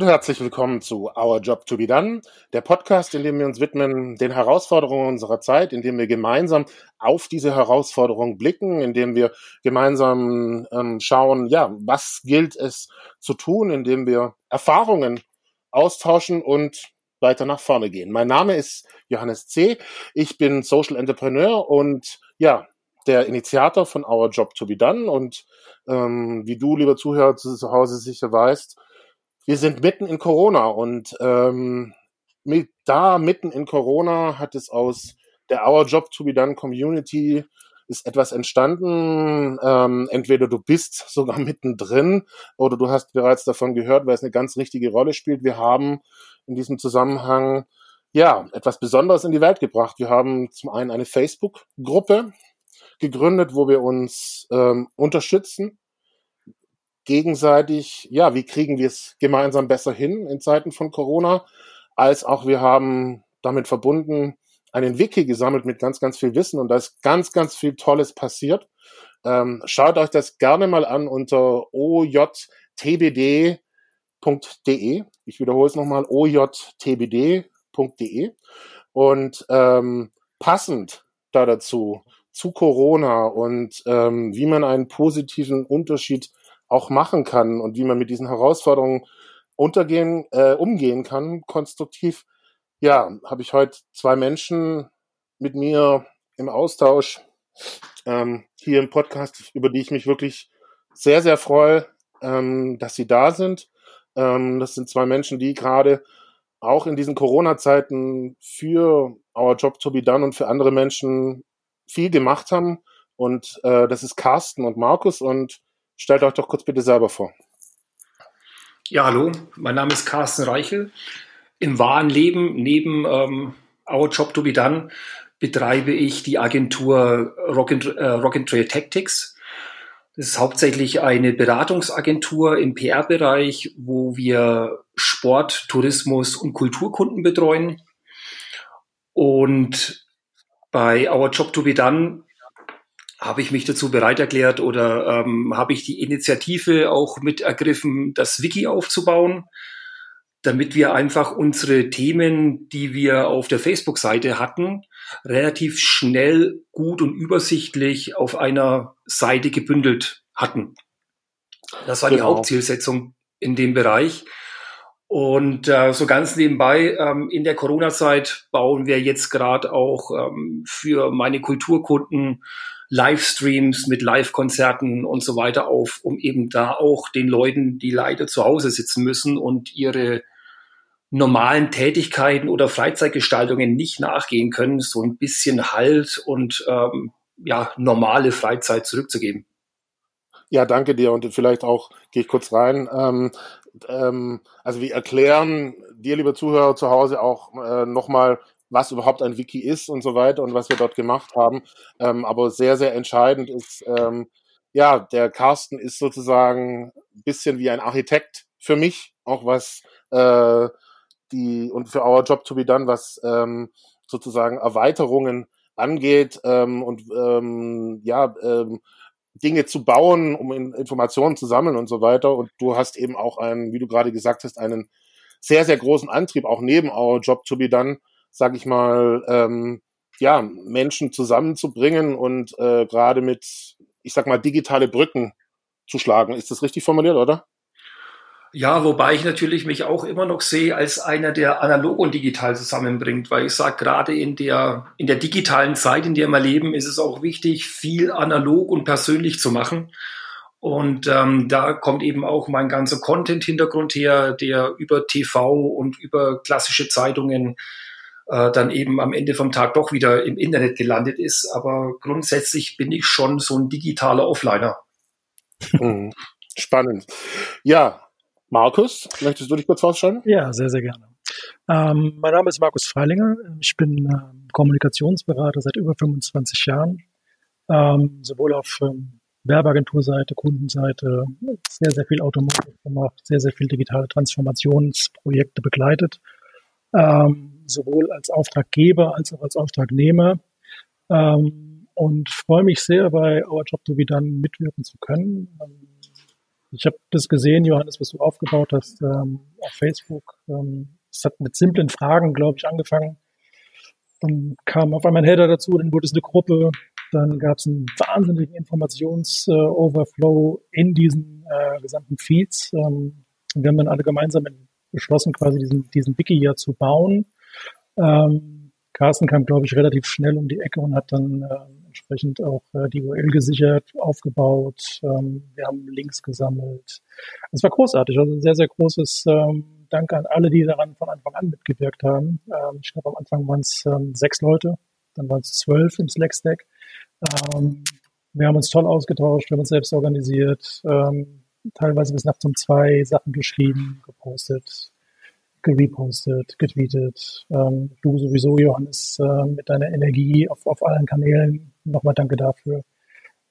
und herzlich willkommen zu Our Job to be Done, der Podcast, in dem wir uns widmen den Herausforderungen unserer Zeit, in dem wir gemeinsam auf diese Herausforderungen blicken, in dem wir gemeinsam ähm, schauen, ja, was gilt es zu tun, in dem wir Erfahrungen austauschen und weiter nach vorne gehen. Mein Name ist Johannes C. Ich bin Social Entrepreneur und ja, der Initiator von Our Job to be Done und ähm, wie du, lieber Zuhörer zu Hause sicher weißt, wir sind mitten in Corona und ähm, mit, da mitten in Corona hat es aus der Our Job to be Done Community ist etwas entstanden. Ähm, entweder du bist sogar mittendrin oder du hast bereits davon gehört, weil es eine ganz richtige Rolle spielt. Wir haben in diesem Zusammenhang ja etwas Besonderes in die Welt gebracht. Wir haben zum einen eine Facebook-Gruppe gegründet, wo wir uns ähm, unterstützen gegenseitig, ja, wie kriegen wir es gemeinsam besser hin in Zeiten von Corona, als auch wir haben damit verbunden einen Wiki gesammelt mit ganz, ganz viel Wissen und da ist ganz, ganz viel Tolles passiert. Ähm, schaut euch das gerne mal an unter ojtbd.de. Ich wiederhole es nochmal, ojtbd.de. Und ähm, passend da dazu, zu Corona und ähm, wie man einen positiven Unterschied auch machen kann und wie man mit diesen Herausforderungen untergehen, äh, umgehen kann, konstruktiv. Ja, habe ich heute zwei Menschen mit mir im Austausch ähm, hier im Podcast, über die ich mich wirklich sehr, sehr freue, ähm, dass sie da sind. Ähm, das sind zwei Menschen, die gerade auch in diesen Corona-Zeiten für Our Job to be Done und für andere Menschen viel gemacht haben. Und äh, das ist Carsten und Markus. Und Stellt euch doch kurz bitte selber vor. Ja, hallo, mein Name ist Carsten Reichel. Im wahren Leben, neben ähm, Our Job to be Done, betreibe ich die Agentur Rock and, äh, Rock and Trail Tactics. Das ist hauptsächlich eine Beratungsagentur im PR-Bereich, wo wir Sport, Tourismus und Kulturkunden betreuen. Und bei Our Job to be Done habe ich mich dazu bereit erklärt oder ähm, habe ich die Initiative auch mit ergriffen, das Wiki aufzubauen, damit wir einfach unsere Themen, die wir auf der Facebook-Seite hatten, relativ schnell, gut und übersichtlich auf einer Seite gebündelt hatten. Das war genau. die Hauptzielsetzung in dem Bereich. Und äh, so ganz nebenbei, ähm, in der Corona-Zeit bauen wir jetzt gerade auch ähm, für meine Kulturkunden Livestreams mit Live-Konzerten und so weiter auf, um eben da auch den Leuten, die leider zu Hause sitzen müssen und ihre normalen Tätigkeiten oder Freizeitgestaltungen nicht nachgehen können, so ein bisschen Halt und ähm, ja, normale Freizeit zurückzugeben. Ja, danke dir und vielleicht auch, gehe ich kurz rein, ähm, ähm, also wir erklären dir, liebe Zuhörer zu Hause, auch äh, nochmal, was überhaupt ein Wiki ist und so weiter und was wir dort gemacht haben. Ähm, aber sehr, sehr entscheidend ist, ähm, ja, der Carsten ist sozusagen ein bisschen wie ein Architekt für mich, auch was äh, die und für Our Job to be Done, was ähm, sozusagen Erweiterungen angeht ähm, und ähm, ja, ähm, Dinge zu bauen, um Informationen zu sammeln und so weiter. Und du hast eben auch einen, wie du gerade gesagt hast, einen sehr, sehr großen Antrieb, auch neben Our Job to be Done, sag ich mal, ähm, ja, Menschen zusammenzubringen und äh, gerade mit, ich sag mal, digitale Brücken zu schlagen. Ist das richtig formuliert, oder? Ja, wobei ich natürlich mich auch immer noch sehe als einer, der analog und digital zusammenbringt, weil ich sage, gerade in der, in der digitalen Zeit, in der wir leben, ist es auch wichtig, viel analog und persönlich zu machen. Und ähm, da kommt eben auch mein ganzer Content-Hintergrund her, der über TV und über klassische Zeitungen äh, dann eben am Ende vom Tag doch wieder im Internet gelandet ist. Aber grundsätzlich bin ich schon so ein digitaler Offliner. Mhm. Spannend. Ja, Markus, möchtest du dich kurz vorstellen? Ja, sehr, sehr gerne. Ähm, mein Name ist Markus Freilinger. Ich bin äh, Kommunikationsberater seit über 25 Jahren, ähm, sowohl auf ähm, Werbeagenturseite, Kundenseite, sehr, sehr viel Automotive gemacht, sehr, sehr viel digitale Transformationsprojekte begleitet, ähm, sowohl als Auftraggeber als auch als Auftragnehmer. Ähm, und freue mich sehr, bei Our Job to Be Done mitwirken zu können. Ähm, Ich habe das gesehen, Johannes, was du aufgebaut hast ähm, auf Facebook. Ähm, es hat mit simplen Fragen, glaube ich, angefangen. Dann kam auf einmal ein Header dazu, dann wurde es eine Gruppe, dann gab es einen wahnsinnigen Informations-Overflow in diesen äh, gesamten Feeds. Ähm, wir haben dann alle gemeinsam beschlossen, quasi diesen, diesen Wiki hier zu bauen. Ähm, Carsten kam, glaube ich, relativ schnell um die Ecke und hat dann äh, entsprechend auch äh, die URL gesichert, aufgebaut. Ähm, wir haben Links gesammelt. Es war großartig, also ein sehr, sehr großes ähm, Dank an alle, die daran von Anfang an mitgewirkt haben. Ähm, ich glaube, am Anfang waren es ähm, sechs Leute, dann waren es zwölf im Slack-Stack. Ähm, wir haben uns toll ausgetauscht, wir haben uns selbst organisiert, ähm, teilweise bis nachts um zwei Sachen geschrieben, gepostet, gerepostet, getweetet. Ähm, du sowieso, Johannes, äh, mit deiner Energie auf, auf allen Kanälen. Nochmal danke dafür.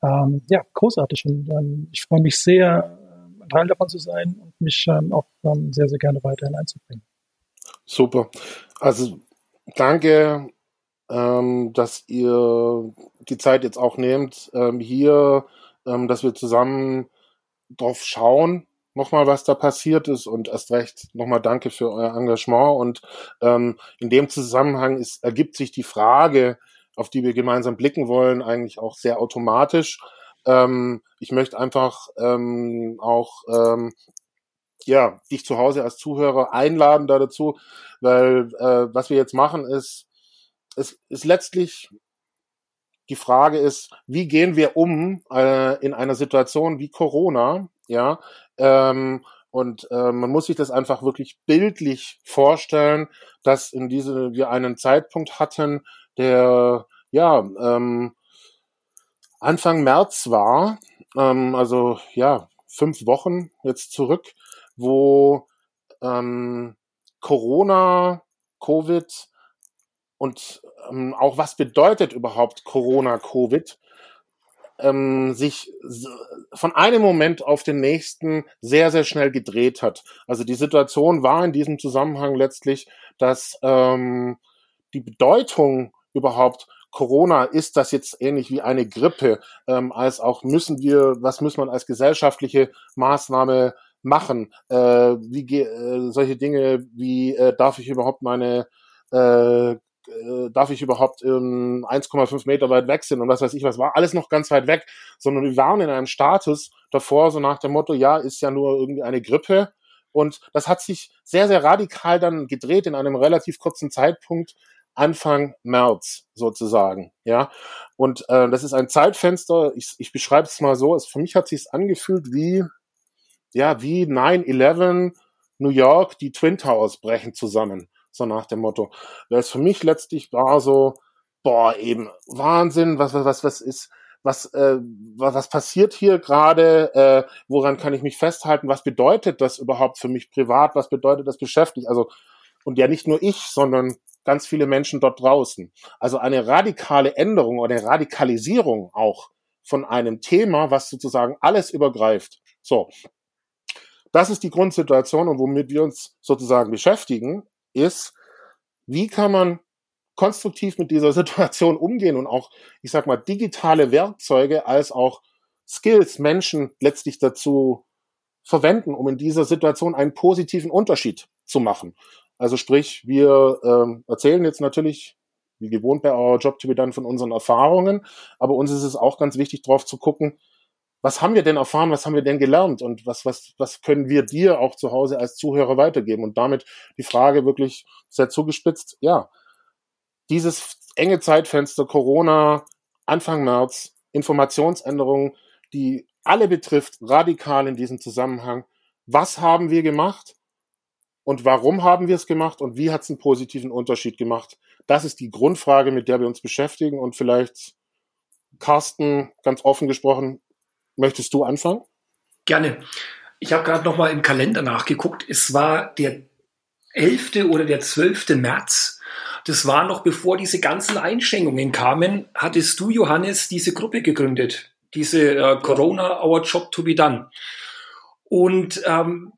Ähm, ja, großartig. Und ähm, ich freue mich sehr, ein Teil davon zu sein und mich ähm, auch ähm, sehr, sehr gerne weiterhin einzubringen. Super. Also danke, ähm, dass ihr die Zeit jetzt auch nehmt, ähm, hier, ähm, dass wir zusammen drauf schauen, nochmal, was da passiert ist und erst recht nochmal danke für euer Engagement. Und ähm, in dem Zusammenhang ist, ergibt sich die Frage, auf die wir gemeinsam blicken wollen, eigentlich auch sehr automatisch. Ähm, ich möchte einfach ähm, auch ähm, ja, dich zu Hause als Zuhörer einladen da dazu, weil äh, was wir jetzt machen ist, es ist letztlich die Frage ist, wie gehen wir um äh, in einer Situation wie Corona, ja, ähm, und äh, man muss sich das einfach wirklich bildlich vorstellen, dass in diese wir einen Zeitpunkt hatten, der ja ähm, Anfang März war, ähm, also ja fünf Wochen jetzt zurück, wo ähm, Corona, Covid und ähm, auch was bedeutet überhaupt Corona, Covid, ähm, sich von einem Moment auf den nächsten sehr, sehr schnell gedreht hat. Also die Situation war in diesem Zusammenhang letztlich, dass ähm, die Bedeutung überhaupt Corona ist das jetzt ähnlich wie eine Grippe, ähm, als auch müssen wir, was muss man als gesellschaftliche Maßnahme machen? Äh, wie äh, solche Dinge wie äh, darf ich überhaupt meine äh, äh, darf ich überhaupt ähm, 1,5 Meter weit weg sind und was weiß ich was, war alles noch ganz weit weg, sondern wir waren in einem Status davor, so nach dem Motto, ja, ist ja nur irgendwie eine Grippe. Und das hat sich sehr, sehr radikal dann gedreht in einem relativ kurzen Zeitpunkt, Anfang März sozusagen, ja. Und äh, das ist ein Zeitfenster, ich, ich beschreibe es mal so, es, für mich hat sich angefühlt wie, ja, wie 9-11 New York, die Twin Towers brechen zusammen so nach dem Motto. Weil es für mich letztlich war so, boah, eben Wahnsinn, was, was, was, was ist, was, äh, was, was passiert hier gerade, äh, woran kann ich mich festhalten, was bedeutet das überhaupt für mich privat, was bedeutet das beschäftigt, also, und ja nicht nur ich, sondern ganz viele Menschen dort draußen. Also eine radikale Änderung oder Radikalisierung auch von einem Thema, was sozusagen alles übergreift. So. Das ist die Grundsituation und womit wir uns sozusagen beschäftigen ist, wie kann man konstruktiv mit dieser Situation umgehen und auch, ich sag mal, digitale Werkzeuge als auch Skills Menschen letztlich dazu verwenden, um in dieser Situation einen positiven Unterschied zu machen. Also sprich, wir ähm, erzählen jetzt natürlich, wie gewohnt bei Our Job to be Done, von unseren Erfahrungen, aber uns ist es auch ganz wichtig, darauf zu gucken, was haben wir denn erfahren, was haben wir denn gelernt und was, was, was können wir dir auch zu Hause als Zuhörer weitergeben? Und damit die Frage wirklich sehr zugespitzt, ja, dieses enge Zeitfenster Corona, Anfang März, Informationsänderungen, die alle betrifft, radikal in diesem Zusammenhang. Was haben wir gemacht und warum haben wir es gemacht und wie hat es einen positiven Unterschied gemacht? Das ist die Grundfrage, mit der wir uns beschäftigen und vielleicht Carsten, ganz offen gesprochen, Möchtest du anfangen? Gerne. Ich habe gerade noch mal im Kalender nachgeguckt. Es war der 11. oder der 12. März. Das war noch bevor diese ganzen Einschränkungen kamen, hattest du, Johannes, diese Gruppe gegründet. Diese äh, Corona Our Job to be Done. Und ähm,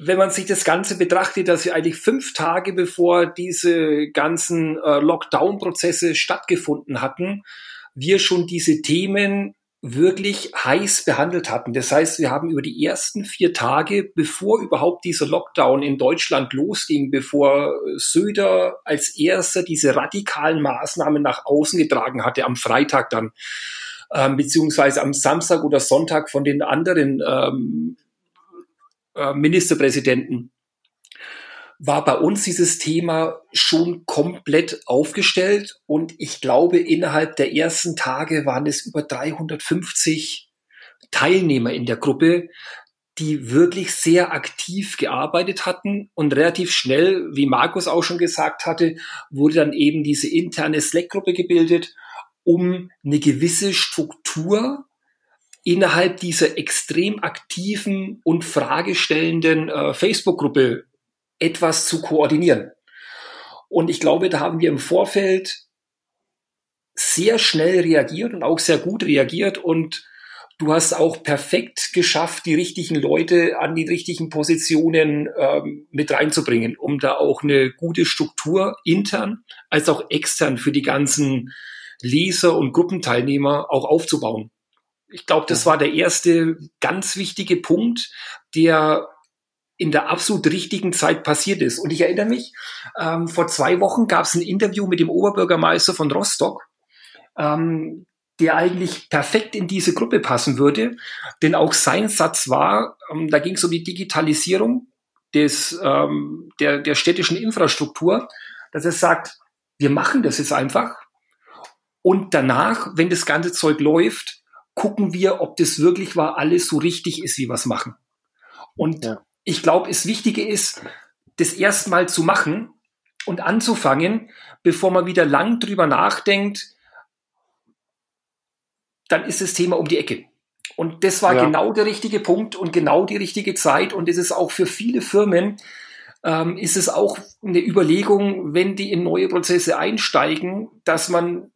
wenn man sich das Ganze betrachtet, dass wir eigentlich fünf Tage bevor diese ganzen äh, Lockdown-Prozesse stattgefunden hatten, wir schon diese Themen wirklich heiß behandelt hatten. Das heißt, wir haben über die ersten vier Tage, bevor überhaupt dieser Lockdown in Deutschland losging, bevor Söder als erster diese radikalen Maßnahmen nach außen getragen hatte, am Freitag dann, ähm, beziehungsweise am Samstag oder Sonntag von den anderen ähm, äh, Ministerpräsidenten, war bei uns dieses Thema schon komplett aufgestellt und ich glaube, innerhalb der ersten Tage waren es über 350 Teilnehmer in der Gruppe, die wirklich sehr aktiv gearbeitet hatten und relativ schnell, wie Markus auch schon gesagt hatte, wurde dann eben diese interne Slack-Gruppe gebildet, um eine gewisse Struktur innerhalb dieser extrem aktiven und fragestellenden äh, Facebook-Gruppe etwas zu koordinieren. Und ich glaube, da haben wir im Vorfeld sehr schnell reagiert und auch sehr gut reagiert und du hast auch perfekt geschafft, die richtigen Leute an die richtigen Positionen ähm, mit reinzubringen, um da auch eine gute Struktur intern als auch extern für die ganzen Leser und Gruppenteilnehmer auch aufzubauen. Ich glaube, das war der erste ganz wichtige Punkt, der in der absolut richtigen Zeit passiert ist. Und ich erinnere mich, ähm, vor zwei Wochen gab es ein Interview mit dem Oberbürgermeister von Rostock, ähm, der eigentlich perfekt in diese Gruppe passen würde. Denn auch sein Satz war, ähm, da ging es um die Digitalisierung des, ähm, der, der städtischen Infrastruktur, dass er sagt, wir machen das jetzt einfach. Und danach, wenn das ganze Zeug läuft, gucken wir, ob das wirklich war, alles so richtig ist, wie wir es machen. Und ja ich glaube, das Wichtige ist, das erstmal zu machen und anzufangen, bevor man wieder lang drüber nachdenkt, dann ist das Thema um die Ecke. Und das war ja. genau der richtige Punkt und genau die richtige Zeit. Und es ist auch für viele Firmen, ähm, ist es auch eine Überlegung, wenn die in neue Prozesse einsteigen, dass man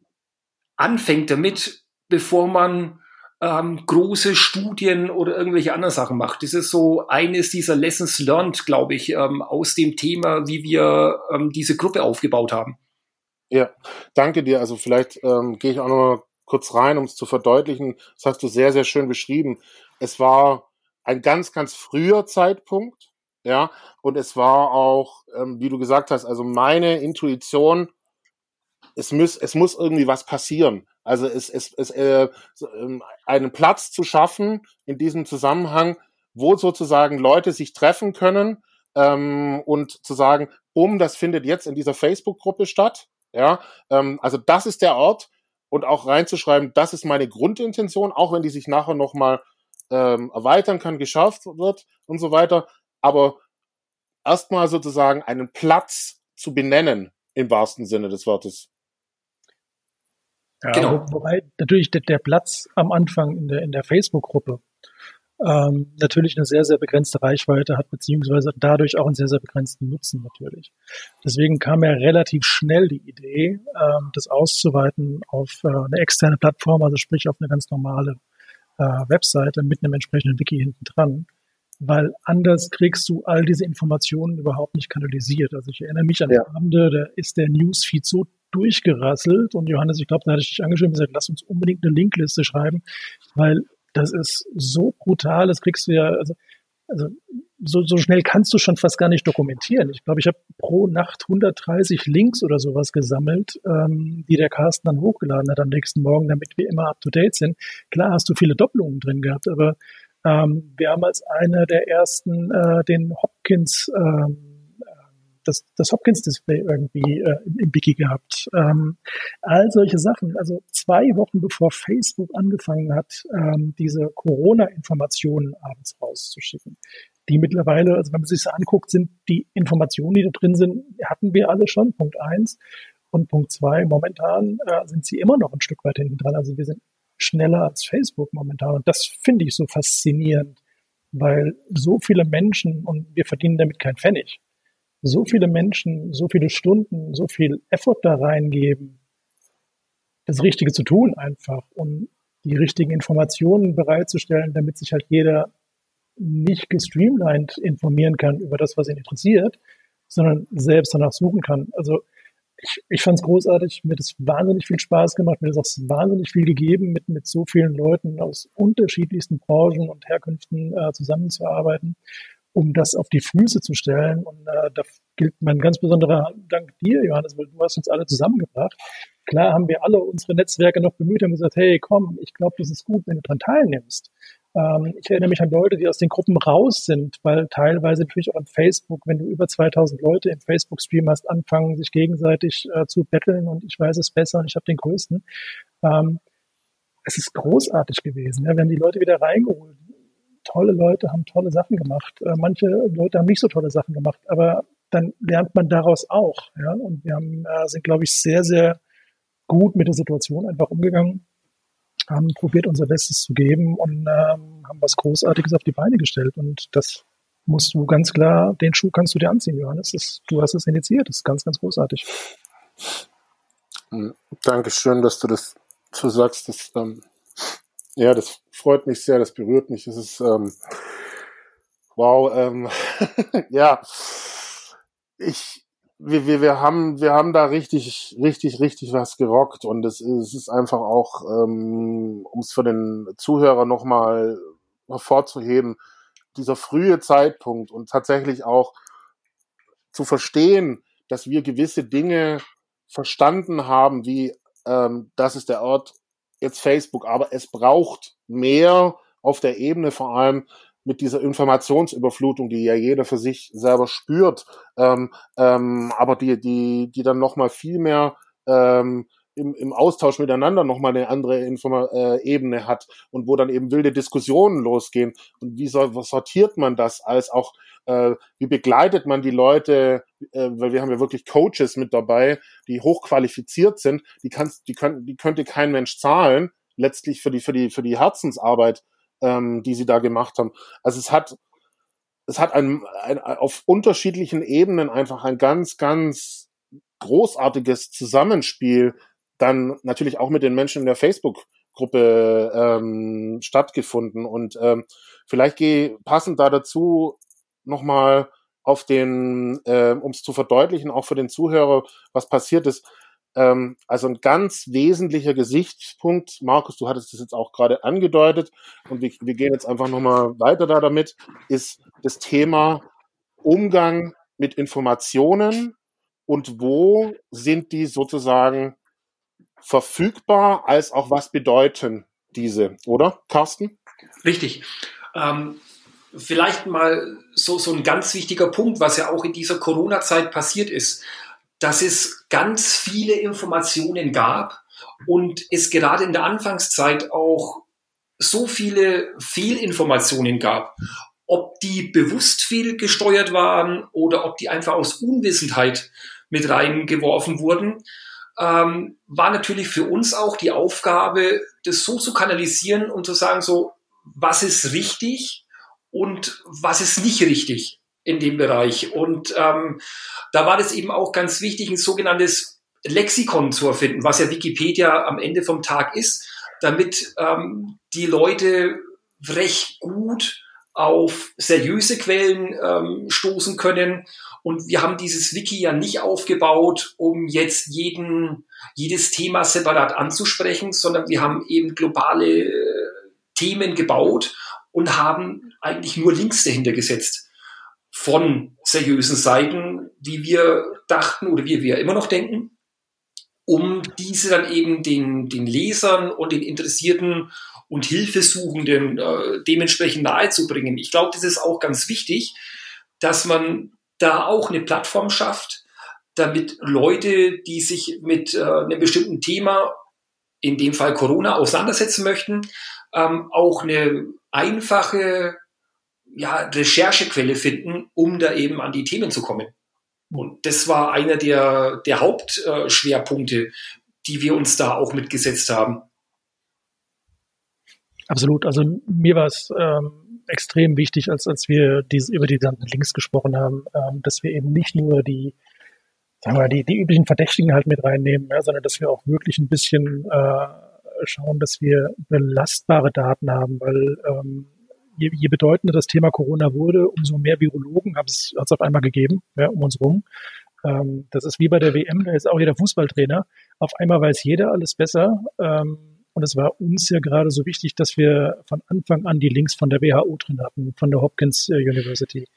anfängt damit, bevor man ähm, große Studien oder irgendwelche anderen Sachen macht. Das ist so eines dieser Lessons learned, glaube ich, ähm, aus dem Thema, wie wir ähm, diese Gruppe aufgebaut haben. Ja, danke dir. Also vielleicht ähm, gehe ich auch noch mal kurz rein, um es zu verdeutlichen. Das hast du sehr, sehr schön beschrieben. Es war ein ganz, ganz früher Zeitpunkt, ja, und es war auch, ähm, wie du gesagt hast, also meine Intuition, es muss, es muss irgendwie was passieren. Also es, es, es äh, ähm, einen Platz zu schaffen in diesem Zusammenhang, wo sozusagen Leute sich treffen können ähm, und zu sagen, um, das findet jetzt in dieser Facebook-Gruppe statt. Ja, ähm, also das ist der Ort und auch reinzuschreiben, das ist meine Grundintention, auch wenn die sich nachher nochmal ähm, erweitern kann, geschafft wird und so weiter. Aber erstmal sozusagen einen Platz zu benennen im wahrsten Sinne des Wortes. Ja, genau. wobei natürlich der, der, Platz am Anfang in der, in der Facebook-Gruppe ähm, natürlich eine sehr, sehr begrenzte Reichweite hat, beziehungsweise dadurch auch einen sehr, sehr begrenzten Nutzen natürlich. Deswegen kam ja relativ schnell die Idee, ähm, das auszuweiten auf äh, eine externe Plattform, also sprich auf eine ganz normale äh, Webseite mit einem entsprechenden Wiki hinten dran weil anders kriegst du all diese Informationen überhaupt nicht kanalisiert. Also ich erinnere mich an ja. Abende, da ist der Newsfeed so durchgerasselt und Johannes, ich glaube, da hatte ich dich angeschrieben und gesagt, lass uns unbedingt eine Linkliste schreiben, weil das ist so brutal, das kriegst du ja, also, also so, so schnell kannst du schon fast gar nicht dokumentieren. Ich glaube, ich habe pro Nacht 130 Links oder sowas gesammelt, ähm, die der Carsten dann hochgeladen hat am nächsten Morgen, damit wir immer up to date sind. Klar hast du viele Doppelungen drin gehabt, aber ähm, wir haben als eine der ersten äh, den Hopkins ähm, das, das Hopkins-Display irgendwie äh, im Wiki gehabt. Ähm, all solche Sachen. Also zwei Wochen bevor Facebook angefangen hat, ähm, diese Corona-Informationen abends rauszuschicken. Die mittlerweile, also wenn man sich das anguckt, sind die Informationen, die da drin sind, hatten wir alle schon, Punkt eins. Und Punkt zwei, momentan äh, sind sie immer noch ein Stück weit hinten dran. Also wir sind schneller als Facebook momentan. Und das finde ich so faszinierend, weil so viele Menschen, und wir verdienen damit kein Pfennig, so viele Menschen, so viele Stunden, so viel Effort da reingeben, das Richtige zu tun einfach und die richtigen Informationen bereitzustellen, damit sich halt jeder nicht gestreamlined informieren kann über das, was ihn interessiert, sondern selbst danach suchen kann. Also ich, ich fand es großartig. Mir es wahnsinnig viel Spaß gemacht. Mir es auch wahnsinnig viel gegeben, mit, mit so vielen Leuten aus unterschiedlichsten Branchen und Herkünften äh, zusammenzuarbeiten, um das auf die Füße zu stellen. Und äh, da gilt mein ganz besonderer Dank dir, Johannes, weil du hast uns alle zusammengebracht. Klar haben wir alle unsere Netzwerke noch bemüht und gesagt, hey, komm, ich glaube, das ist gut, wenn du daran teilnimmst. Ähm, ich erinnere mich an Leute, die aus den Gruppen raus sind, weil teilweise natürlich auch an Facebook, wenn du über 2000 Leute im Facebook-Stream hast, anfangen, sich gegenseitig äh, zu betteln und ich weiß es besser und ich habe den größten. Ähm, es ist großartig gewesen. Ja? Wir haben die Leute wieder reingeholt. Tolle Leute haben tolle Sachen gemacht. Äh, manche Leute haben nicht so tolle Sachen gemacht, aber dann lernt man daraus auch. Ja? Und wir haben, äh, sind, glaube ich, sehr, sehr gut mit der Situation einfach umgegangen haben probiert, unser Bestes zu geben und ähm, haben was Großartiges auf die Beine gestellt. Und das musst du ganz klar, den Schuh kannst du dir anziehen, Johannes. Das, du hast es initiiert. Das ist ganz, ganz großartig. Hm, Dankeschön, dass du das so sagst. Das, ähm, ja, das freut mich sehr, das berührt mich. Das ist ähm, wow. Ähm, ja, ich wir, wir, wir haben, wir haben da richtig, richtig, richtig was gerockt und es, es ist einfach auch, ähm, um es für den Zuhörer nochmal hervorzuheben, dieser frühe Zeitpunkt und tatsächlich auch zu verstehen, dass wir gewisse Dinge verstanden haben, wie ähm, das ist der Ort jetzt Facebook, aber es braucht mehr auf der Ebene vor allem mit dieser Informationsüberflutung, die ja jeder für sich selber spürt, ähm, ähm, aber die, die, die dann nochmal viel mehr ähm, im, im Austausch miteinander nochmal eine andere Informa äh, Ebene hat und wo dann eben wilde Diskussionen losgehen. Und wie was sortiert man das als auch, äh, wie begleitet man die Leute, äh, weil wir haben ja wirklich Coaches mit dabei, die hochqualifiziert sind, die kannst, die können, die könnte kein Mensch zahlen, letztlich für die, für die, für die Herzensarbeit, ähm, die sie da gemacht haben. Also es hat, es hat ein, ein, auf unterschiedlichen Ebenen einfach ein ganz, ganz großartiges Zusammenspiel dann natürlich auch mit den Menschen in der Facebook-Gruppe ähm, stattgefunden. Und ähm, vielleicht gehe passend da dazu nochmal auf den, äh, um es zu verdeutlichen, auch für den Zuhörer, was passiert ist. Ähm, also ein ganz wesentlicher Gesichtspunkt, Markus, du hattest das jetzt auch gerade angedeutet und wir, wir gehen jetzt einfach nochmal weiter da damit, ist das Thema Umgang mit Informationen und wo sind die sozusagen verfügbar, als auch was bedeuten diese, oder Carsten? Richtig. Ähm, vielleicht mal so, so ein ganz wichtiger Punkt, was ja auch in dieser Corona-Zeit passiert ist dass es ganz viele Informationen gab und es gerade in der Anfangszeit auch so viele Fehlinformationen gab. Ob die bewusst fehlgesteuert waren oder ob die einfach aus Unwissenheit mit reingeworfen wurden, ähm, war natürlich für uns auch die Aufgabe, das so zu kanalisieren und zu sagen, so, was ist richtig und was ist nicht richtig in dem Bereich. Und ähm, da war das eben auch ganz wichtig, ein sogenanntes Lexikon zu erfinden, was ja Wikipedia am Ende vom Tag ist, damit ähm, die Leute recht gut auf seriöse Quellen ähm, stoßen können. Und wir haben dieses Wiki ja nicht aufgebaut, um jetzt jeden, jedes Thema separat anzusprechen, sondern wir haben eben globale äh, Themen gebaut und haben eigentlich nur Links dahinter gesetzt von seriösen Seiten, wie wir dachten oder wie wir immer noch denken, um diese dann eben den, den Lesern und den Interessierten und Hilfesuchenden äh, dementsprechend nahezubringen. Ich glaube, das ist auch ganz wichtig, dass man da auch eine Plattform schafft, damit Leute, die sich mit äh, einem bestimmten Thema, in dem Fall Corona, auseinandersetzen möchten, ähm, auch eine einfache ja, Recherchequelle finden, um da eben an die Themen zu kommen. Und das war einer der, der Hauptschwerpunkte, die wir uns da auch mitgesetzt haben. Absolut. Also mir war es ähm, extrem wichtig, als, als wir diese, über die gesamten Links gesprochen haben, ähm, dass wir eben nicht nur die, sagen wir, die, die üblichen Verdächtigen halt mit reinnehmen, ja, sondern dass wir auch wirklich ein bisschen äh, schauen, dass wir belastbare Daten haben, weil ähm, je, je bedeutender das Thema Corona wurde, umso mehr Virologen hat es auf einmal gegeben, ja, um uns rum. Ähm, das ist wie bei der WM, da ist auch jeder Fußballtrainer. Auf einmal weiß jeder alles besser. Ähm, und es war uns ja gerade so wichtig, dass wir von Anfang an die Links von der WHO drin hatten, von der Hopkins äh, University.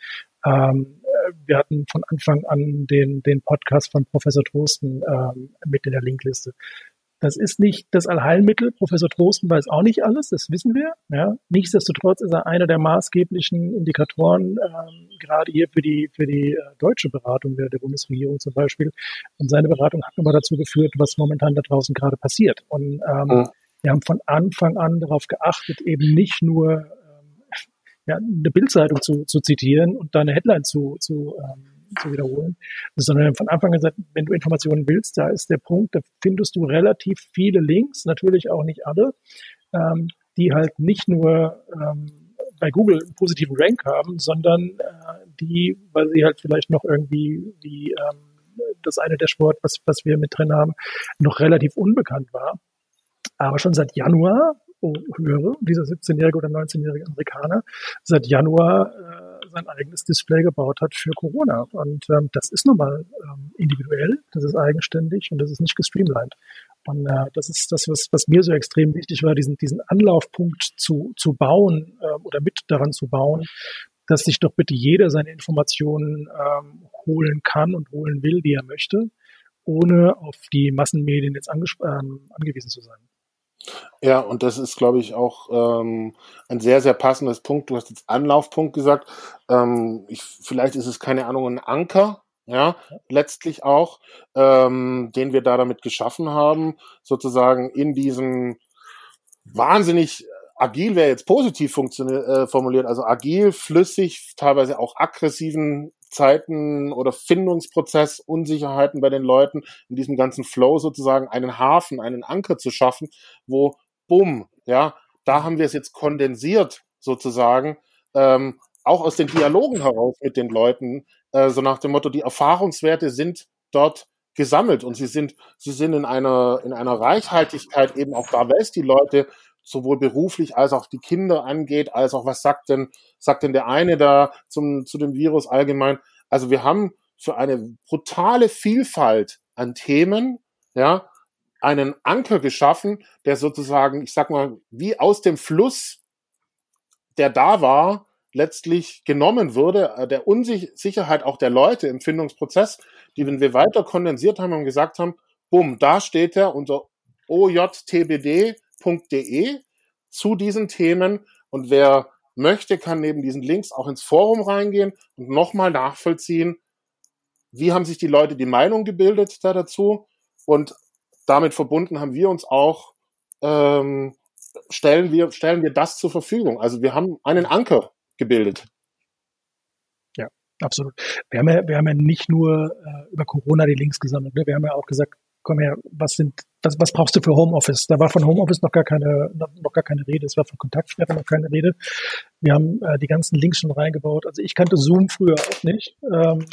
Ähm, äh, wir hatten von Anfang an den, den Podcast von Professor Trosten ähm, mit in der Linkliste. Das ist nicht das Allheilmittel. Professor Trosten weiß auch nicht alles, das wissen wir. Ja. Nichtsdestotrotz ist er einer der maßgeblichen Indikatoren, ähm, gerade hier für die, für die äh, deutsche Beratung der, der Bundesregierung zum Beispiel. Und seine Beratung hat nochmal dazu geführt, was momentan da draußen gerade passiert. Und ähm, mhm. wir haben von Anfang an darauf geachtet, eben nicht nur ähm, ja, eine Bildzeitung zu, zu zitieren und da eine Headline zu, zu ähm, zu wiederholen, sondern von Anfang an gesagt, wenn du Informationen willst, da ist der Punkt, da findest du relativ viele Links, natürlich auch nicht alle, ähm, die halt nicht nur ähm, bei Google einen positiven Rank haben, sondern äh, die, weil sie halt vielleicht noch irgendwie wie ähm, das eine Sport, was, was wir mit drin haben, noch relativ unbekannt war. Aber schon seit Januar, oh, höre, dieser 17-jährige oder 19-jährige Amerikaner, seit Januar äh, sein eigenes Display gebaut hat für Corona. Und ähm, das ist nun mal ähm, individuell, das ist eigenständig und das ist nicht gestreamlined. Und äh, das ist das, was, was mir so extrem wichtig war, diesen, diesen Anlaufpunkt zu, zu bauen äh, oder mit daran zu bauen, dass sich doch bitte jeder seine Informationen ähm, holen kann und holen will, die er möchte, ohne auf die Massenmedien jetzt ähm, angewiesen zu sein. Ja, und das ist, glaube ich, auch ähm, ein sehr, sehr passendes Punkt. Du hast jetzt Anlaufpunkt gesagt. Ähm, ich, vielleicht ist es, keine Ahnung, ein Anker, ja, letztlich auch, ähm, den wir da damit geschaffen haben, sozusagen in diesem wahnsinnig agil wäre jetzt positiv äh, formuliert, also agil, flüssig, teilweise auch aggressiven Zeiten oder Findungsprozess, Unsicherheiten bei den Leuten, in diesem ganzen Flow sozusagen einen Hafen, einen Anker zu schaffen, wo, bumm, ja, da haben wir es jetzt kondensiert sozusagen, ähm, auch aus den Dialogen heraus mit den Leuten, äh, so nach dem Motto, die Erfahrungswerte sind dort gesammelt und sie sind, sie sind in einer, in einer Reichhaltigkeit eben auch da, weil es die Leute sowohl beruflich als auch die Kinder angeht, als auch was sagt denn, sagt denn der eine da zum, zu dem Virus allgemein. Also wir haben für eine brutale Vielfalt an Themen, ja, einen Anker geschaffen, der sozusagen, ich sag mal, wie aus dem Fluss, der da war, letztlich genommen wurde, äh, der Unsicherheit auch der Leute im Findungsprozess, die, wenn wir weiter kondensiert haben und gesagt haben, bumm, da steht er unter OJTBD www.ftf.de zu diesen Themen. Und wer möchte, kann neben diesen Links auch ins Forum reingehen und nochmal nachvollziehen, wie haben sich die Leute die Meinung gebildet da dazu. Und damit verbunden haben wir uns auch, ähm, stellen, wir, stellen wir das zur Verfügung. Also wir haben einen Anker gebildet. Ja, absolut. Wir haben ja, wir haben ja nicht nur äh, über Corona die Links gesammelt. Ne? Wir haben ja auch gesagt, komm her, was sind, was, was brauchst du für Homeoffice? Da war von Homeoffice noch gar keine, noch gar keine Rede. Es war von Kontaktsperre noch keine Rede. Wir haben äh, die ganzen Links schon reingebaut. Also ich kannte Zoom früher auch nicht. Ähm,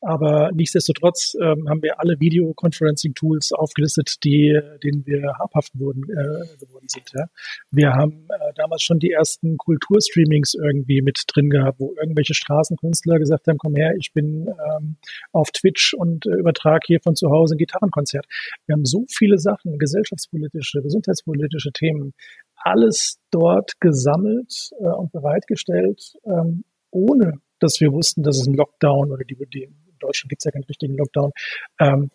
aber nichtsdestotrotz ähm, haben wir alle Videoconferencing-Tools aufgelistet, die, denen wir habhaft wurden, äh, geworden sind. Ja. Wir haben äh, damals schon die ersten Kulturstreamings irgendwie mit drin gehabt, wo irgendwelche Straßenkünstler gesagt haben, komm her, ich bin ähm, auf Twitch und äh, übertrage hier von zu Hause ein Gitarrenkonzert. Wir haben so viele Sachen, gesellschaftspolitische, gesundheitspolitische Themen, alles dort gesammelt äh, und bereitgestellt, ähm, ohne dass wir wussten, dass es ein Lockdown oder die, die in Deutschland gibt es ja keinen richtigen Lockdown, ähm,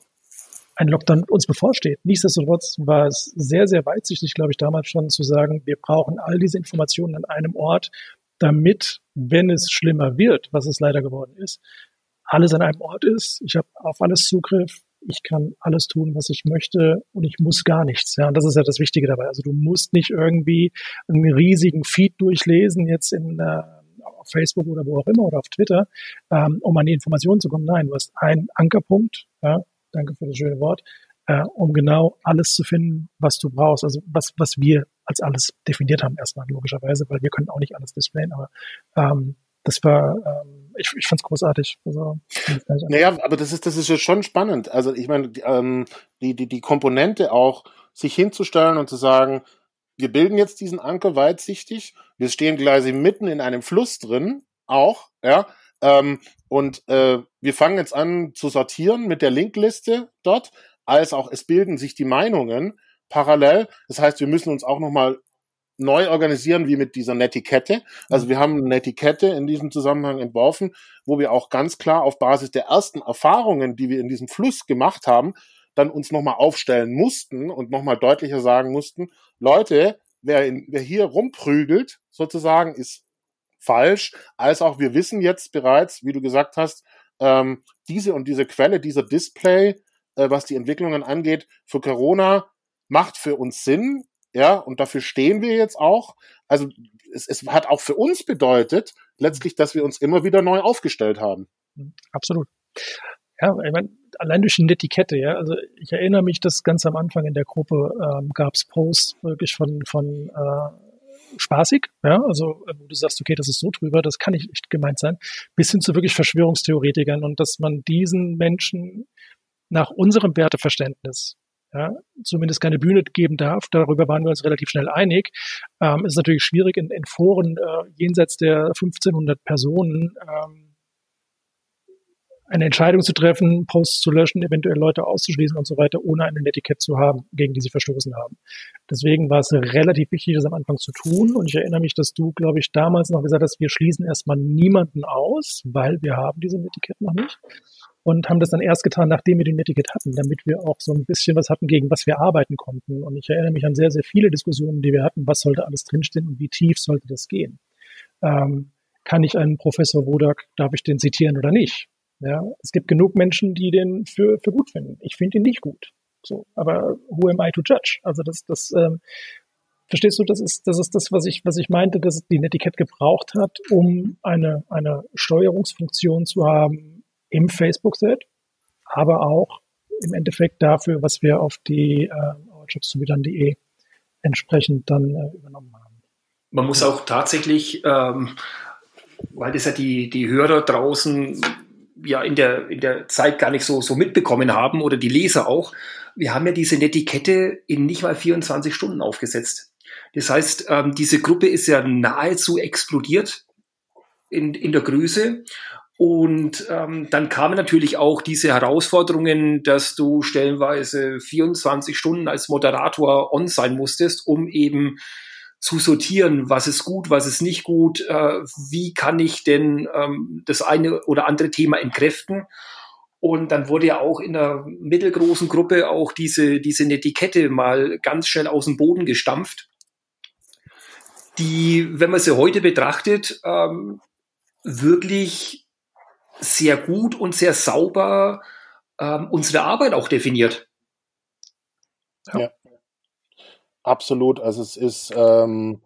ein Lockdown uns bevorsteht. Nichtsdestotrotz war es sehr, sehr weitsichtig, glaube ich, damals schon zu sagen, wir brauchen all diese Informationen an einem Ort, damit, wenn es schlimmer wird, was es leider geworden ist, alles an einem Ort ist. Ich habe auf alles Zugriff. Ich kann alles tun, was ich möchte und ich muss gar nichts. Ja, und das ist ja das Wichtige dabei. Also du musst nicht irgendwie einen riesigen Feed durchlesen jetzt in äh, auf Facebook oder wo auch immer oder auf Twitter, ähm, um an die Informationen zu kommen. Nein, du hast einen Ankerpunkt, ja, danke für das schöne Wort, äh, um genau alles zu finden, was du brauchst. Also was, was wir als alles definiert haben erstmal logischerweise, weil wir können auch nicht alles displayen, aber ähm, das war, ähm, ich, ich fand es großartig. Also, naja, aber das ist, das ist schon spannend. Also ich meine, ähm, die, die, die Komponente auch, sich hinzustellen und zu sagen, wir bilden jetzt diesen Anker weitsichtig. Wir stehen quasi mitten in einem Fluss drin, auch, ja. Ähm, und äh, wir fangen jetzt an zu sortieren mit der Linkliste dort, als auch es bilden sich die Meinungen parallel. Das heißt, wir müssen uns auch nochmal neu organisieren wie mit dieser Netiquette. Also wir haben eine Netiquette in diesem Zusammenhang entworfen, wo wir auch ganz klar auf Basis der ersten Erfahrungen, die wir in diesem Fluss gemacht haben, dann uns nochmal aufstellen mussten und nochmal deutlicher sagen mussten, Leute, wer, in, wer hier rumprügelt, sozusagen, ist falsch, als auch wir wissen jetzt bereits, wie du gesagt hast, ähm, diese und diese Quelle, dieser Display, äh, was die Entwicklungen angeht, für Corona macht für uns Sinn, ja, und dafür stehen wir jetzt auch. Also es, es hat auch für uns bedeutet, letztlich, dass wir uns immer wieder neu aufgestellt haben. Absolut. Ja, ich meine, allein durch die Netiquette, ja. Also ich erinnere mich, dass ganz am Anfang in der Gruppe ähm, gab es Posts wirklich von, von äh, spaßig, ja, also wo du sagst, okay, das ist so drüber, das kann nicht gemeint sein, bis hin zu wirklich Verschwörungstheoretikern und dass man diesen Menschen nach unserem Werteverständnis ja, zumindest keine Bühne geben darf. Darüber waren wir uns relativ schnell einig. Ähm, ist natürlich schwierig in, in Foren äh, jenseits der 1500 Personen ähm, eine Entscheidung zu treffen, Posts zu löschen, eventuell Leute auszuschließen und so weiter, ohne eine Netiquette zu haben, gegen die sie verstoßen haben. Deswegen war es relativ wichtig, das am Anfang zu tun. Und ich erinnere mich, dass du, glaube ich, damals noch gesagt hast, wir schließen erstmal niemanden aus, weil wir haben diese Netiquette noch nicht und haben das dann erst getan, nachdem wir den Netiquette hatten, damit wir auch so ein bisschen was hatten, gegen was wir arbeiten konnten. Und ich erinnere mich an sehr, sehr viele Diskussionen, die wir hatten, was sollte alles drinstehen und wie tief sollte das gehen. Ähm, kann ich einen Professor Wodak, darf ich den zitieren oder nicht? Ja, es gibt genug Menschen, die den für, für gut finden. Ich finde ihn nicht gut. So, aber who am I to judge? Also das, das, ähm, verstehst du, das ist, das ist das, was ich, was ich meinte, dass die Netiquette gebraucht hat, um eine, eine Steuerungsfunktion zu haben, im Facebook-Set, aber auch im Endeffekt dafür, was wir auf die äh, jobszubietern.de entsprechend dann äh, übernommen haben. Man muss auch tatsächlich, ähm, weil das ja die, die Hörer draußen ja in der, in der Zeit gar nicht so, so mitbekommen haben oder die Leser auch, wir haben ja diese Netiquette in nicht mal 24 Stunden aufgesetzt. Das heißt, ähm, diese Gruppe ist ja nahezu explodiert in, in der Größe und ähm, dann kamen natürlich auch diese Herausforderungen, dass du stellenweise 24 Stunden als Moderator on sein musstest, um eben zu sortieren, was ist gut, was ist nicht gut, äh, wie kann ich denn ähm, das eine oder andere Thema entkräften. Und dann wurde ja auch in der mittelgroßen Gruppe auch diese, diese Netiquette mal ganz schnell aus dem Boden gestampft, die, wenn man sie heute betrachtet, ähm, wirklich sehr gut und sehr sauber ähm, unsere Arbeit auch definiert. Ja. ja. Absolut. Also es ist, ähm,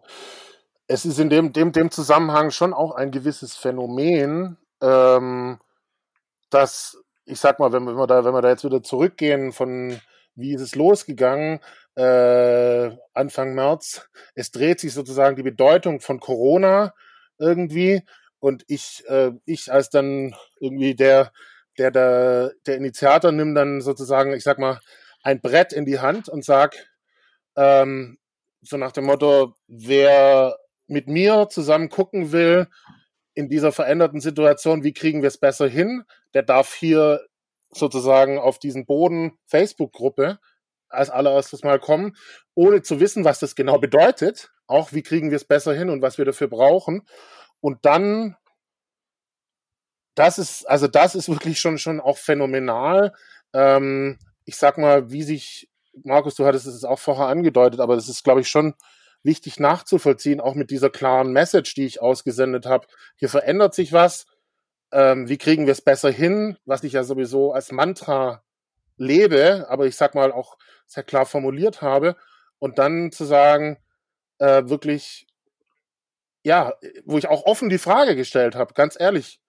es ist in dem, dem, dem Zusammenhang schon auch ein gewisses Phänomen, ähm, dass, ich sag mal, wenn, wir da, wenn wir da jetzt wieder zurückgehen von wie ist es losgegangen, äh, Anfang März, es dreht sich sozusagen die Bedeutung von Corona irgendwie und ich, äh, ich als dann irgendwie der, der, der, der Initiator nimmt dann sozusagen, ich sag mal, ein Brett in die Hand und sag, ähm, so nach dem Motto, wer mit mir zusammen gucken will, in dieser veränderten Situation, wie kriegen wir es besser hin, der darf hier sozusagen auf diesen Boden Facebook-Gruppe als allererstes mal kommen, ohne zu wissen, was das genau bedeutet, auch wie kriegen wir es besser hin und was wir dafür brauchen. Und dann, das ist, also das ist wirklich schon, schon auch phänomenal. Ähm, ich sag mal, wie sich, Markus, du hattest es auch vorher angedeutet, aber das ist, glaube ich, schon wichtig nachzuvollziehen, auch mit dieser klaren Message, die ich ausgesendet habe. Hier verändert sich was. Ähm, wie kriegen wir es besser hin, was ich ja sowieso als Mantra lebe, aber ich sag mal auch sehr klar formuliert habe. Und dann zu sagen, äh, wirklich ja, wo ich auch offen die Frage gestellt habe, ganz ehrlich,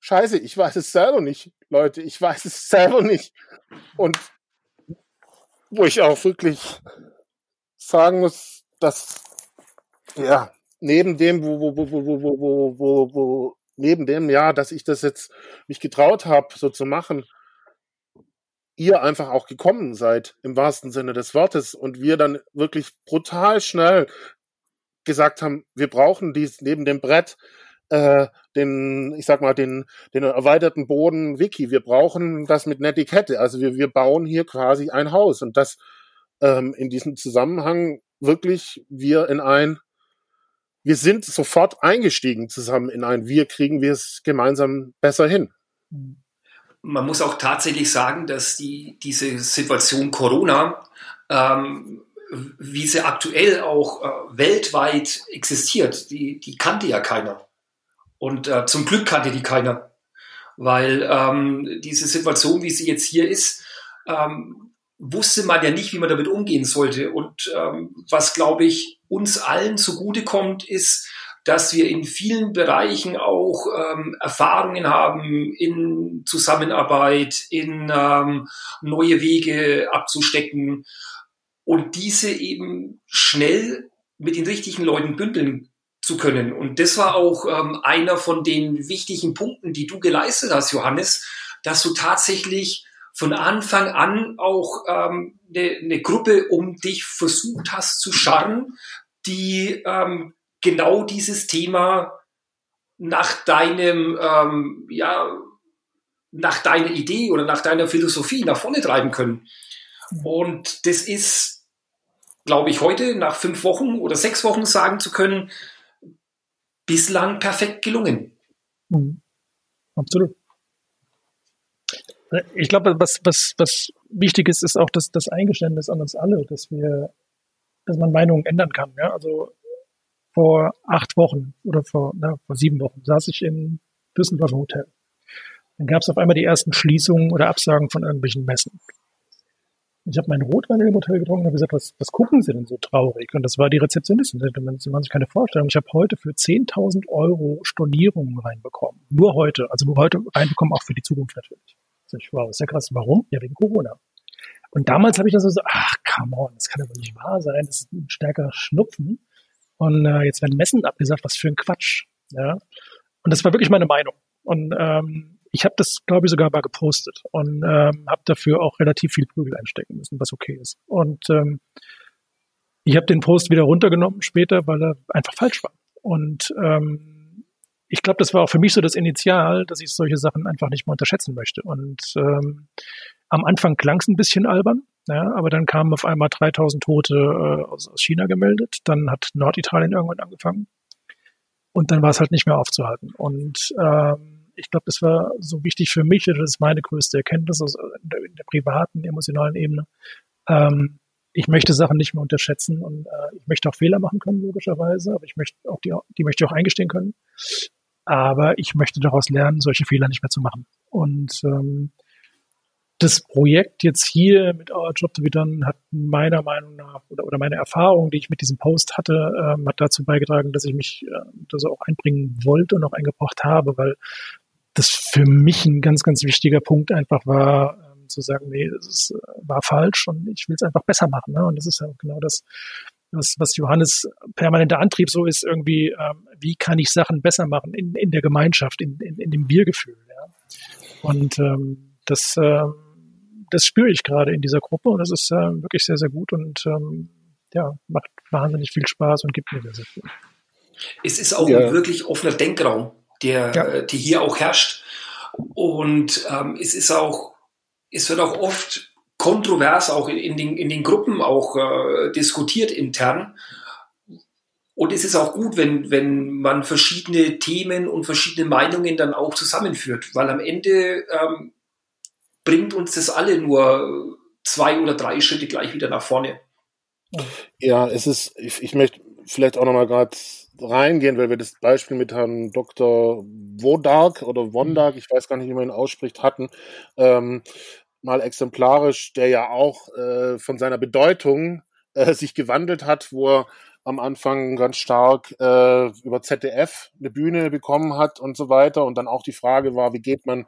scheiße, ich weiß es selber nicht, Leute, ich weiß es selber nicht. Und wo ich auch wirklich sagen muss, dass ja neben dem, wo wo wo wo wo wo wo, wo neben dem, ja, dass ich das jetzt mich getraut habe, so zu machen, ihr einfach auch gekommen seid im wahrsten Sinne des Wortes und wir dann wirklich brutal schnell gesagt haben, wir brauchen dies neben dem Brett äh, den, ich sag mal, den, den erweiterten Boden Wiki. Wir brauchen das mit Netiquette. Also wir, wir bauen hier quasi ein Haus und das ähm, in diesem Zusammenhang wirklich wir in ein, wir sind sofort eingestiegen zusammen in ein, wir kriegen wir es gemeinsam besser hin. Man muss auch tatsächlich sagen, dass die, diese Situation Corona ähm, wie sie aktuell auch äh, weltweit existiert, die, die kannte ja keiner. Und äh, zum Glück kannte die keiner. Weil ähm, diese Situation, wie sie jetzt hier ist, ähm, wusste man ja nicht, wie man damit umgehen sollte. Und ähm, was, glaube ich, uns allen zugutekommt, ist, dass wir in vielen Bereichen auch ähm, Erfahrungen haben in Zusammenarbeit, in ähm, neue Wege abzustecken und diese eben schnell mit den richtigen Leuten bündeln zu können. Und das war auch ähm, einer von den wichtigen Punkten, die du geleistet hast, Johannes, dass du tatsächlich von Anfang an auch ähm, eine, eine Gruppe um dich versucht hast zu scharren, die ähm, genau dieses Thema nach deinem, ähm, ja, nach deiner Idee oder nach deiner Philosophie nach vorne treiben können. Und das ist glaube ich, heute nach fünf Wochen oder sechs Wochen sagen zu können, bislang perfekt gelungen. Mhm. Absolut. Ich glaube, was, was, was wichtig ist, ist auch das, das Eingeständnis an uns alle, dass wir, dass man Meinungen ändern kann. Ja? Also vor acht Wochen oder vor, na, vor sieben Wochen saß ich in Düsseldorfer Hotel. Dann gab es auf einmal die ersten Schließungen oder Absagen von irgendwelchen Messen. Ich habe meinen Rotwein in dem Hotel getrunken und habe gesagt, was, was gucken Sie denn so traurig? Und das war die Rezeptionistin. Sie machen sich keine Vorstellung. Ich habe heute für 10.000 Euro Stornierungen reinbekommen. Nur heute. Also nur heute reinbekommen, auch für die Zukunft natürlich. Sag ich, wow, ist ja krass. Warum? Ja, wegen Corona. Und damals habe ich das so, ach, come on, das kann aber nicht wahr sein. Das ist ein stärkerer Schnupfen. Und äh, jetzt werden Messen abgesagt, was für ein Quatsch. Ja. Und das war wirklich meine Meinung. Und ähm, ich habe das, glaube ich, sogar mal gepostet und ähm, habe dafür auch relativ viel Prügel einstecken müssen, was okay ist. Und ähm, ich habe den Post wieder runtergenommen später, weil er einfach falsch war. Und ähm, ich glaube, das war auch für mich so das Initial, dass ich solche Sachen einfach nicht mehr unterschätzen möchte. Und ähm, am Anfang klang es ein bisschen albern, ja, aber dann kamen auf einmal 3000 Tote äh, aus, aus China gemeldet. Dann hat Norditalien irgendwann angefangen. Und dann war es halt nicht mehr aufzuhalten. Und ähm, ich glaube, das war so wichtig für mich, das ist meine größte Erkenntnis also in, der, in der privaten, emotionalen Ebene. Ähm, ich möchte Sachen nicht mehr unterschätzen und äh, ich möchte auch Fehler machen können, logischerweise, aber ich möchte auch die, die möchte ich auch eingestehen können. Aber ich möchte daraus lernen, solche Fehler nicht mehr zu machen. Und ähm, das Projekt jetzt hier mit Our Job to be Done hat meiner Meinung nach oder, oder meine Erfahrung, die ich mit diesem Post hatte, ähm, hat dazu beigetragen, dass ich mich äh, da so auch einbringen wollte und auch eingebracht habe, weil das für mich ein ganz, ganz wichtiger Punkt einfach war, ähm, zu sagen, nee, das ist, äh, war falsch und ich will es einfach besser machen. Ne? Und das ist ja genau das, was, was Johannes permanenter Antrieb so ist, irgendwie, ähm, wie kann ich Sachen besser machen in, in der Gemeinschaft, in, in, in dem Wir-Gefühl. Ja? Und ähm, das, ähm, das spüre ich gerade in dieser Gruppe und das ist äh, wirklich sehr, sehr gut und ähm, ja, macht wahnsinnig viel Spaß und gibt mir sehr, sehr viel. Es ist auch ja. ein wirklich offener Denkraum der, ja. Äh, die hier auch herrscht. Und ähm, es ist auch, es wird auch oft kontrovers auch in, in, den, in den Gruppen auch äh, diskutiert intern. Und es ist auch gut, wenn, wenn man verschiedene Themen und verschiedene Meinungen dann auch zusammenführt, weil am Ende ähm, bringt uns das alle nur zwei oder drei Schritte gleich wieder nach vorne. Ja, es ist, ich, ich möchte vielleicht auch nochmal gerade reingehen, weil wir das Beispiel mit Herrn Dr. Wodark oder Wondark, mhm. ich weiß gar nicht, wie man ihn ausspricht, hatten, ähm, mal exemplarisch, der ja auch äh, von seiner Bedeutung äh, sich gewandelt hat, wo er am Anfang ganz stark äh, über ZDF eine Bühne bekommen hat und so weiter und dann auch die Frage war, wie geht man,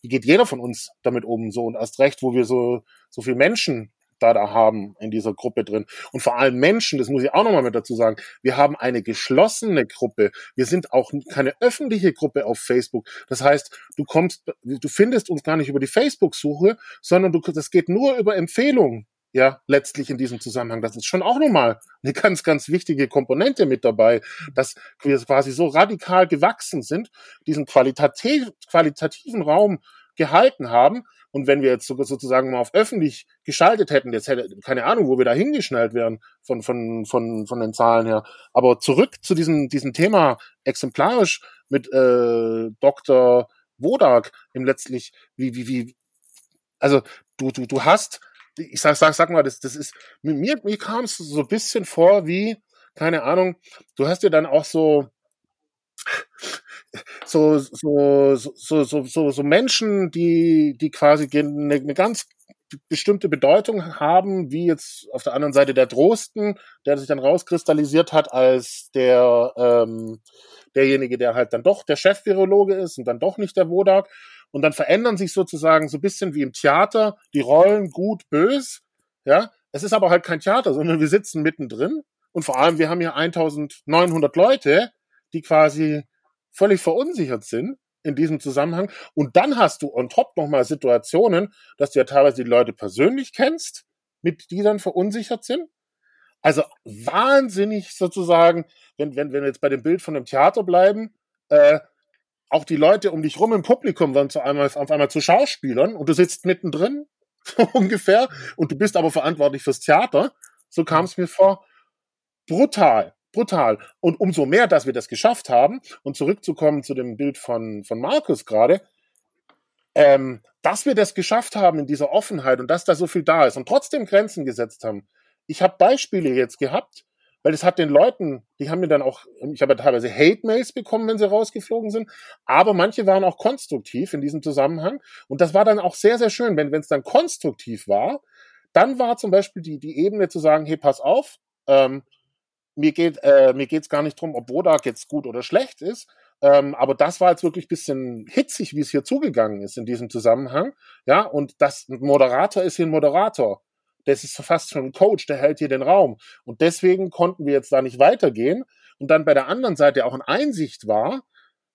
wie geht jeder von uns damit um so und erst recht, wo wir so so viel Menschen da, da haben in dieser Gruppe drin. Und vor allem Menschen, das muss ich auch nochmal mit dazu sagen, wir haben eine geschlossene Gruppe. Wir sind auch keine öffentliche Gruppe auf Facebook. Das heißt, du kommst, du findest uns gar nicht über die Facebook-Suche, sondern du, das geht nur über Empfehlungen. ja, letztlich in diesem Zusammenhang. Das ist schon auch nochmal eine ganz, ganz wichtige Komponente mit dabei, dass wir quasi so radikal gewachsen sind, diesen qualitativ, qualitativen Raum gehalten haben. Und wenn wir jetzt sozusagen mal auf öffentlich geschaltet hätten, jetzt hätte, keine Ahnung, wo wir da hingeschnallt wären von, von, von, von den Zahlen her. Aber zurück zu diesem, diesem Thema exemplarisch mit äh, Dr. Wodak im letztlich, wie, wie, wie, also du, du, du hast ich sag, sag, sag mal, das, das ist, mir, mir kam es so ein bisschen vor wie, keine Ahnung, du hast ja dann auch so, so, so, so, so, so, so Menschen, die, die quasi eine, eine ganz bestimmte Bedeutung haben, wie jetzt auf der anderen Seite der Drosten, der sich dann rauskristallisiert hat als der ähm, derjenige, der halt dann doch der Chef-Virologe ist und dann doch nicht der Wodak. Und dann verändern sich sozusagen so ein bisschen wie im Theater die Rollen gut, bös. Ja, es ist aber halt kein Theater, sondern wir sitzen mittendrin. Und vor allem, wir haben hier 1900 Leute, die quasi völlig verunsichert sind in diesem Zusammenhang. Und dann hast du on top nochmal Situationen, dass du ja teilweise die Leute persönlich kennst, mit die dann verunsichert sind. Also wahnsinnig sozusagen, wenn, wenn, wenn wir jetzt bei dem Bild von dem Theater bleiben, äh, auch die Leute um dich rum im Publikum werden zu einmal, auf einmal zu Schauspielern und du sitzt mittendrin, ungefähr, und du bist aber verantwortlich fürs Theater. So kam es mir vor. Brutal, brutal. Und umso mehr, dass wir das geschafft haben, und zurückzukommen zu dem Bild von, von Markus gerade, ähm, dass wir das geschafft haben in dieser Offenheit und dass da so viel da ist und trotzdem Grenzen gesetzt haben. Ich habe Beispiele jetzt gehabt, weil es hat den Leuten, die haben mir dann auch, ich habe ja teilweise Hate-Mails bekommen, wenn sie rausgeflogen sind, aber manche waren auch konstruktiv in diesem Zusammenhang und das war dann auch sehr, sehr schön, wenn es dann konstruktiv war, dann war zum Beispiel die, die Ebene zu sagen, hey, pass auf, ähm, mir geht äh, mir geht's gar nicht drum, ob Bodak jetzt gut oder schlecht ist, ähm, aber das war jetzt wirklich bisschen hitzig, wie es hier zugegangen ist in diesem Zusammenhang, ja, und das ein Moderator ist hier ein Moderator das ist fast schon ein Coach, der hält hier den Raum. Und deswegen konnten wir jetzt da nicht weitergehen. Und dann bei der anderen Seite auch eine Einsicht war,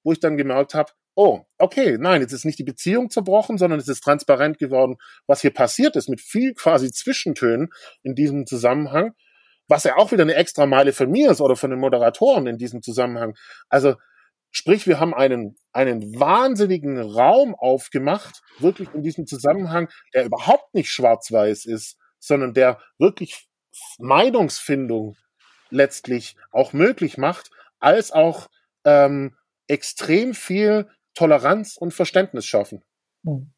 wo ich dann gemerkt habe, oh, okay, nein, jetzt ist nicht die Beziehung zerbrochen, sondern es ist transparent geworden, was hier passiert ist, mit viel quasi Zwischentönen in diesem Zusammenhang, was ja auch wieder eine extra Meile von mir ist oder von den Moderatoren in diesem Zusammenhang. Also, sprich, wir haben einen, einen wahnsinnigen Raum aufgemacht, wirklich in diesem Zusammenhang, der überhaupt nicht schwarz-weiß ist, sondern der wirklich Meinungsfindung letztlich auch möglich macht, als auch ähm, extrem viel Toleranz und Verständnis schaffen. Hm.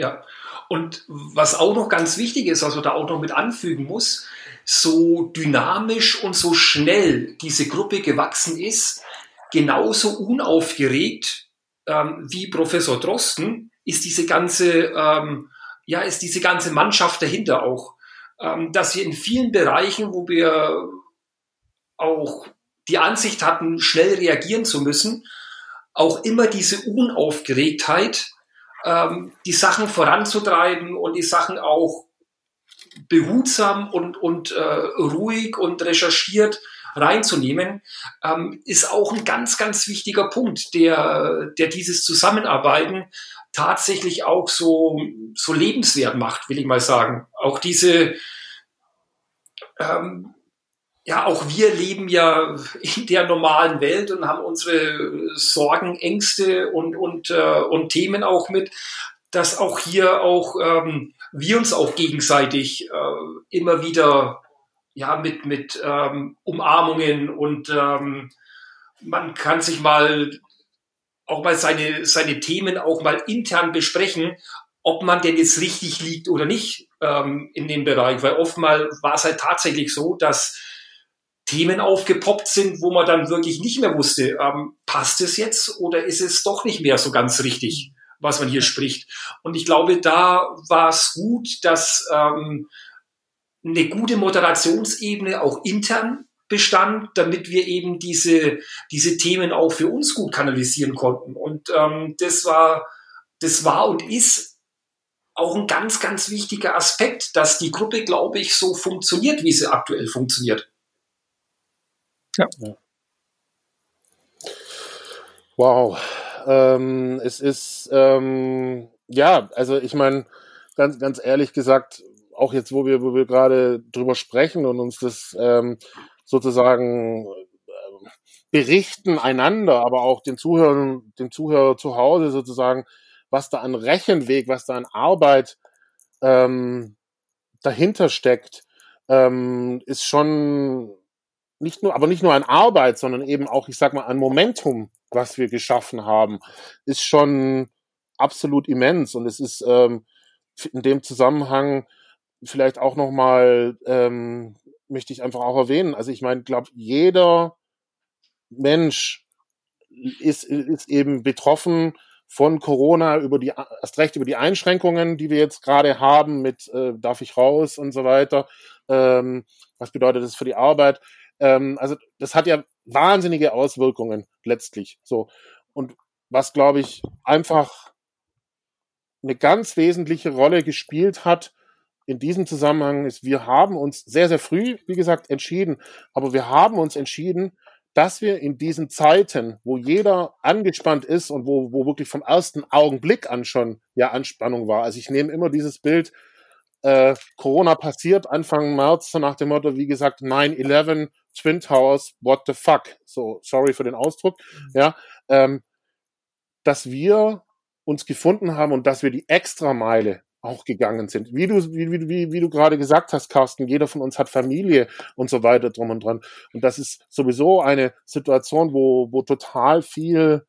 Ja, und was auch noch ganz wichtig ist, was man da auch noch mit anfügen muss, so dynamisch und so schnell diese Gruppe gewachsen ist, genauso unaufgeregt ähm, wie Professor Drosten, ist diese ganze, ähm, ja, ist diese ganze Mannschaft dahinter auch. Ähm, dass wir in vielen Bereichen, wo wir auch die Ansicht hatten, schnell reagieren zu müssen, auch immer diese Unaufgeregtheit, ähm, die Sachen voranzutreiben und die Sachen auch behutsam und, und äh, ruhig und recherchiert reinzunehmen, ähm, ist auch ein ganz, ganz wichtiger Punkt, der, der dieses Zusammenarbeiten tatsächlich auch so, so lebenswert macht, will ich mal sagen. Auch diese, ähm, ja, auch wir leben ja in der normalen Welt und haben unsere Sorgen, Ängste und, und, äh, und Themen auch mit, dass auch hier auch ähm, wir uns auch gegenseitig äh, immer wieder ja mit mit ähm, Umarmungen und ähm, man kann sich mal auch mal seine, seine Themen auch mal intern besprechen, ob man denn jetzt richtig liegt oder nicht ähm, in dem Bereich. Weil oftmals war es halt tatsächlich so, dass Themen aufgepoppt sind, wo man dann wirklich nicht mehr wusste, ähm, passt es jetzt oder ist es doch nicht mehr so ganz richtig, was man hier spricht. Und ich glaube, da war es gut, dass ähm, eine gute Moderationsebene auch intern bestand, damit wir eben diese, diese Themen auch für uns gut kanalisieren konnten. Und ähm, das war, das war und ist auch ein ganz, ganz wichtiger Aspekt, dass die Gruppe, glaube ich, so funktioniert, wie sie aktuell funktioniert. Ja. Wow. Ähm, es ist, ähm, ja, also ich meine, ganz, ganz ehrlich gesagt, auch jetzt, wo wir, wo wir gerade drüber sprechen und uns das ähm, sozusagen äh, berichten einander, aber auch den Zuhörern, dem Zuhörer zu Hause sozusagen, was da an Rechenweg, was da an Arbeit ähm, dahinter steckt, ähm, ist schon nicht nur, aber nicht nur an Arbeit, sondern eben auch, ich sag mal, an Momentum, was wir geschaffen haben, ist schon absolut immens. Und es ist ähm, in dem Zusammenhang vielleicht auch nochmal, ähm, möchte ich einfach auch erwähnen. Also ich meine, glaube jeder Mensch ist, ist eben betroffen von Corona über die erst recht über die Einschränkungen, die wir jetzt gerade haben mit äh, darf ich raus und so weiter. Ähm, was bedeutet das für die Arbeit? Ähm, also das hat ja wahnsinnige Auswirkungen letztlich. So und was glaube ich einfach eine ganz wesentliche Rolle gespielt hat in diesem Zusammenhang ist, wir haben uns sehr, sehr früh, wie gesagt, entschieden, aber wir haben uns entschieden, dass wir in diesen Zeiten, wo jeder angespannt ist und wo, wo wirklich vom ersten Augenblick an schon ja Anspannung war. Also ich nehme immer dieses Bild, äh, Corona passiert Anfang März, so nach dem Motto, wie gesagt, 9-11, Twin Towers, what the fuck? So, sorry für den Ausdruck, ja, ähm, dass wir uns gefunden haben und dass wir die Extrameile auch gegangen sind. Wie du, wie, wie, wie du gerade gesagt hast, Carsten, jeder von uns hat Familie und so weiter drum und dran. Und das ist sowieso eine Situation, wo, wo total viel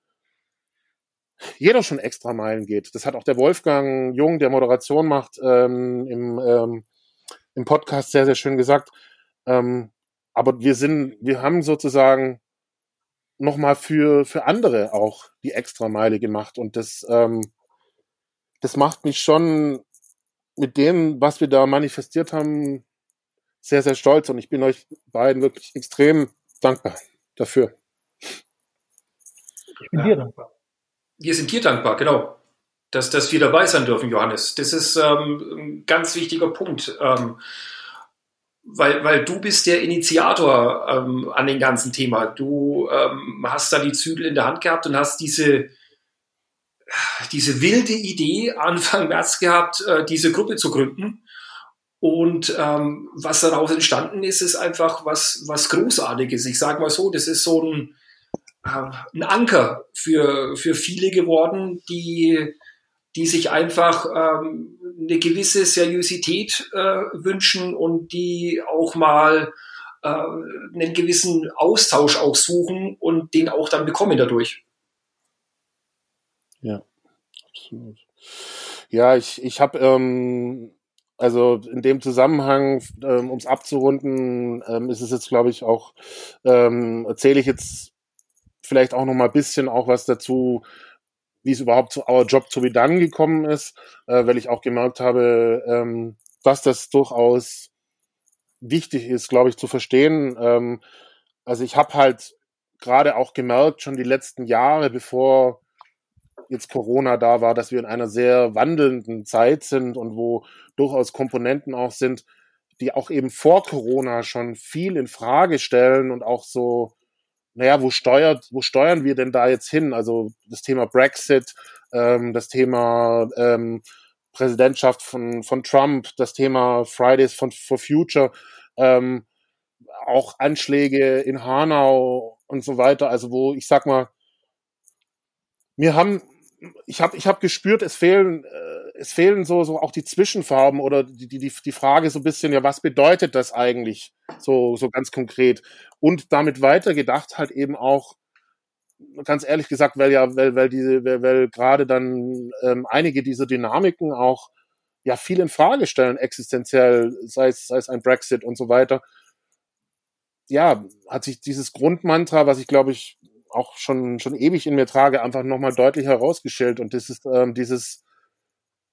jeder schon extra Meilen geht. Das hat auch der Wolfgang Jung, der Moderation macht, ähm, im, ähm, im Podcast sehr, sehr schön gesagt. Ähm, aber wir sind, wir haben sozusagen nochmal für, für andere auch die Extrameile gemacht. Und das, ähm, das macht mich schon mit dem, was wir da manifestiert haben, sehr, sehr stolz. Und ich bin euch beiden wirklich extrem dankbar dafür. Ich bin dir dankbar. Wir sind dir dankbar, genau. Dass, dass wir dabei sein dürfen, Johannes. Das ist ähm, ein ganz wichtiger Punkt. Ähm, weil, weil du bist der Initiator ähm, an dem ganzen Thema. Du ähm, hast da die Zügel in der Hand gehabt und hast diese, diese wilde Idee Anfang März gehabt, äh, diese Gruppe zu gründen. Und ähm, was daraus entstanden ist, ist einfach was, was Großartiges. Ich sage mal so, das ist so ein, äh, ein Anker für, für viele geworden, die die sich einfach ähm, eine gewisse Seriosität äh, wünschen und die auch mal äh, einen gewissen Austausch auch suchen und den auch dann bekommen dadurch. Ja, absolut. Ja, ich, ich habe ähm, also in dem Zusammenhang, ähm, um es abzurunden, ähm, ist es jetzt, glaube ich, auch, ähm, erzähle ich jetzt vielleicht auch noch mal ein bisschen auch was dazu, wie es überhaupt zu Our Job to be Done gekommen ist, äh, weil ich auch gemerkt habe, ähm, dass das durchaus wichtig ist, glaube ich, zu verstehen. Ähm, also ich habe halt gerade auch gemerkt, schon die letzten Jahre, bevor jetzt Corona da war, dass wir in einer sehr wandelnden Zeit sind und wo durchaus Komponenten auch sind, die auch eben vor Corona schon viel in Frage stellen und auch so naja, wo steuert, wo steuern wir denn da jetzt hin? Also das Thema Brexit, ähm, das Thema ähm, Präsidentschaft von, von Trump, das Thema Fridays for, for Future, ähm, auch Anschläge in Hanau und so weiter. Also wo ich sag mal, mir haben, ich habe ich hab gespürt, es fehlen, äh, es fehlen so, so auch die Zwischenfarben oder die, die, die Frage so ein bisschen, ja, was bedeutet das eigentlich so, so ganz konkret? und damit weitergedacht halt eben auch ganz ehrlich gesagt, weil ja, weil, weil diese, weil, weil gerade dann ähm, einige dieser Dynamiken auch ja viel in Frage stellen, existenziell, sei es, sei es ein Brexit und so weiter. Ja, hat sich dieses Grundmantra, was ich glaube ich auch schon, schon ewig in mir trage, einfach nochmal deutlich herausgestellt. Und das ist ähm, dieses,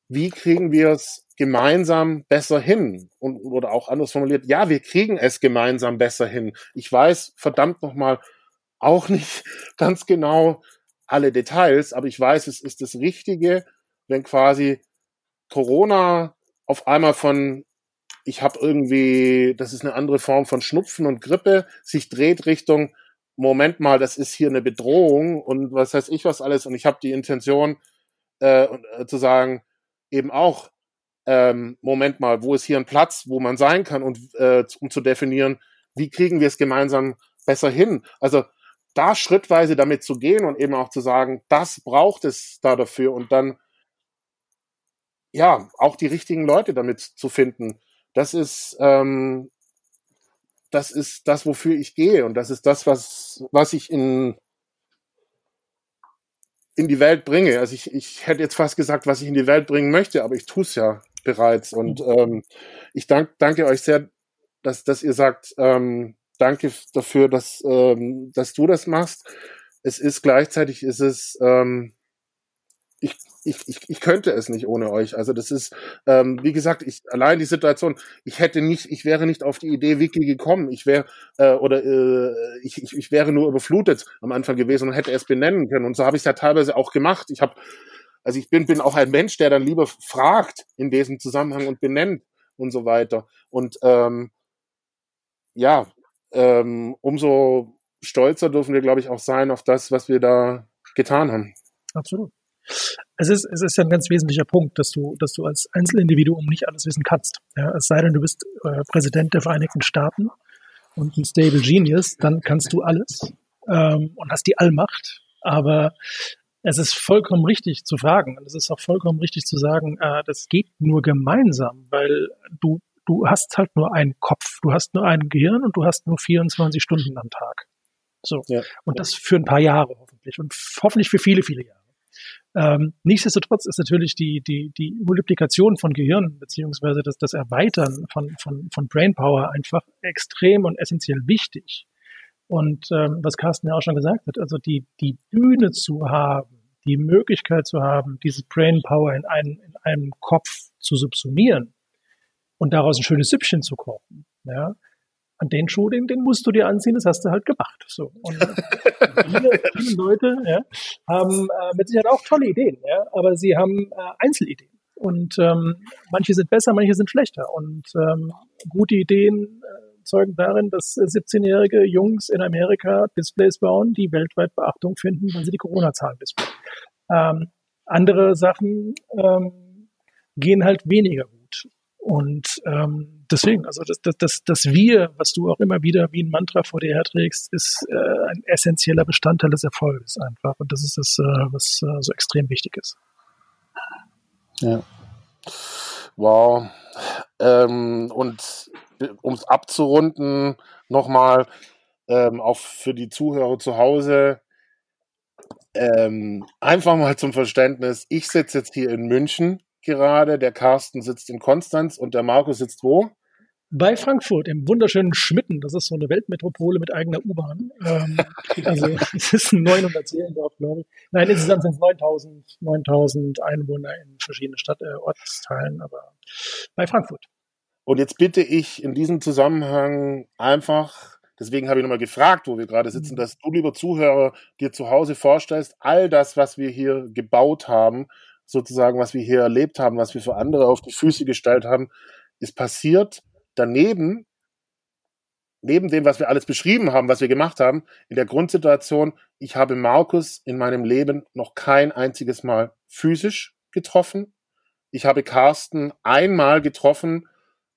wie kriegen wir es gemeinsam besser hin? Und, oder auch anders formuliert, ja, wir kriegen es gemeinsam besser hin. Ich weiß verdammt nochmal auch nicht ganz genau alle Details, aber ich weiß, es ist das Richtige, wenn quasi Corona auf einmal von ich habe irgendwie, das ist eine andere Form von Schnupfen und Grippe, sich dreht Richtung, Moment mal, das ist hier eine Bedrohung und was weiß ich was alles und ich habe die Intention äh, äh, zu sagen, eben auch ähm, Moment mal, wo ist hier ein Platz, wo man sein kann und äh, um zu definieren, wie kriegen wir es gemeinsam besser hin? Also da schrittweise damit zu gehen und eben auch zu sagen, das braucht es da dafür und dann ja auch die richtigen Leute damit zu finden. Das ist ähm, das ist das, wofür ich gehe und das ist das, was was ich in in die Welt bringe. Also ich, ich hätte jetzt fast gesagt, was ich in die Welt bringen möchte, aber ich tue es ja bereits. Und mhm. ähm, ich dank, danke euch sehr, dass, dass ihr sagt, ähm, danke dafür, dass, ähm, dass du das machst. Es ist gleichzeitig, ist es, ähm, ich, ich, ich, ich könnte es nicht ohne euch. Also das ist, ähm, wie gesagt, ich allein die Situation, ich hätte nicht, ich wäre nicht auf die Idee Wiki gekommen. Ich wäre äh, oder äh, ich, ich, ich wäre nur überflutet am Anfang gewesen und hätte es benennen können. Und so habe ich es ja teilweise auch gemacht. Ich habe, also ich bin, bin auch ein Mensch, der dann lieber fragt in diesem Zusammenhang und benennt und so weiter. Und ähm, ja, ähm, umso stolzer dürfen wir, glaube ich, auch sein auf das, was wir da getan haben. Absolut. Es ist, es ist ja ein ganz wesentlicher Punkt, dass du, dass du als Einzelindividuum nicht alles wissen kannst. Ja, es sei denn, du bist äh, Präsident der Vereinigten Staaten und ein Stable Genius, dann kannst du alles ähm, und hast die Allmacht. Aber es ist vollkommen richtig zu fragen und es ist auch vollkommen richtig zu sagen, äh, das geht nur gemeinsam, weil du du hast halt nur einen Kopf, du hast nur ein Gehirn und du hast nur 24 Stunden am Tag. So. Ja. Und das für ein paar Jahre hoffentlich und hoffentlich für viele, viele Jahre. Ähm, nichtsdestotrotz ist natürlich die, die, die Multiplikation von Gehirn beziehungsweise das, das Erweitern von, von, von Brainpower einfach extrem und essentiell wichtig. Und ähm, was Carsten ja auch schon gesagt hat, also die, die Bühne zu haben, die Möglichkeit zu haben, diese Brainpower in, einen, in einem Kopf zu subsumieren und daraus ein schönes Süppchen zu kochen, ja, an den Schuh, den, den musst du dir anziehen, das hast du halt gemacht. So. Und viele, viele Leute ja, haben äh, mit Sicherheit auch tolle Ideen, ja, aber sie haben äh, Einzelideen. Und ähm, manche sind besser, manche sind schlechter. Und ähm, gute Ideen äh, zeugen darin, dass 17-jährige Jungs in Amerika Displays bauen, die weltweit Beachtung finden, weil sie die Corona-Zahlen displayen. Ähm, andere Sachen ähm, gehen halt weniger gut. Und ähm, deswegen, also das, das, das, das Wir, was du auch immer wieder wie ein Mantra vor dir herträgst, ist äh, ein essentieller Bestandteil des Erfolges einfach. Und das ist das, äh, was äh, so extrem wichtig ist. Ja. Wow. Ähm, und um es abzurunden, nochmal ähm, auch für die Zuhörer zu Hause, ähm, einfach mal zum Verständnis, ich sitze jetzt hier in München gerade. Der Carsten sitzt in Konstanz und der Markus sitzt wo? Bei Frankfurt, im wunderschönen Schmitten. Das ist so eine Weltmetropole mit eigener U-Bahn. Ähm, also es ist ein 900 Seelendorf, glaube ich. Nein, insgesamt sind es 9000, 9000 Einwohner in verschiedenen Stadt, äh, Ortsteilen, aber bei Frankfurt. Und jetzt bitte ich in diesem Zusammenhang einfach, deswegen habe ich nochmal gefragt, wo wir gerade sitzen, mhm. dass du, lieber Zuhörer, dir zu Hause vorstellst, all das, was wir hier gebaut haben, sozusagen, was wir hier erlebt haben, was wir für andere auf die Füße gestellt haben, ist passiert daneben, neben dem, was wir alles beschrieben haben, was wir gemacht haben, in der Grundsituation, ich habe Markus in meinem Leben noch kein einziges Mal physisch getroffen. Ich habe Carsten einmal getroffen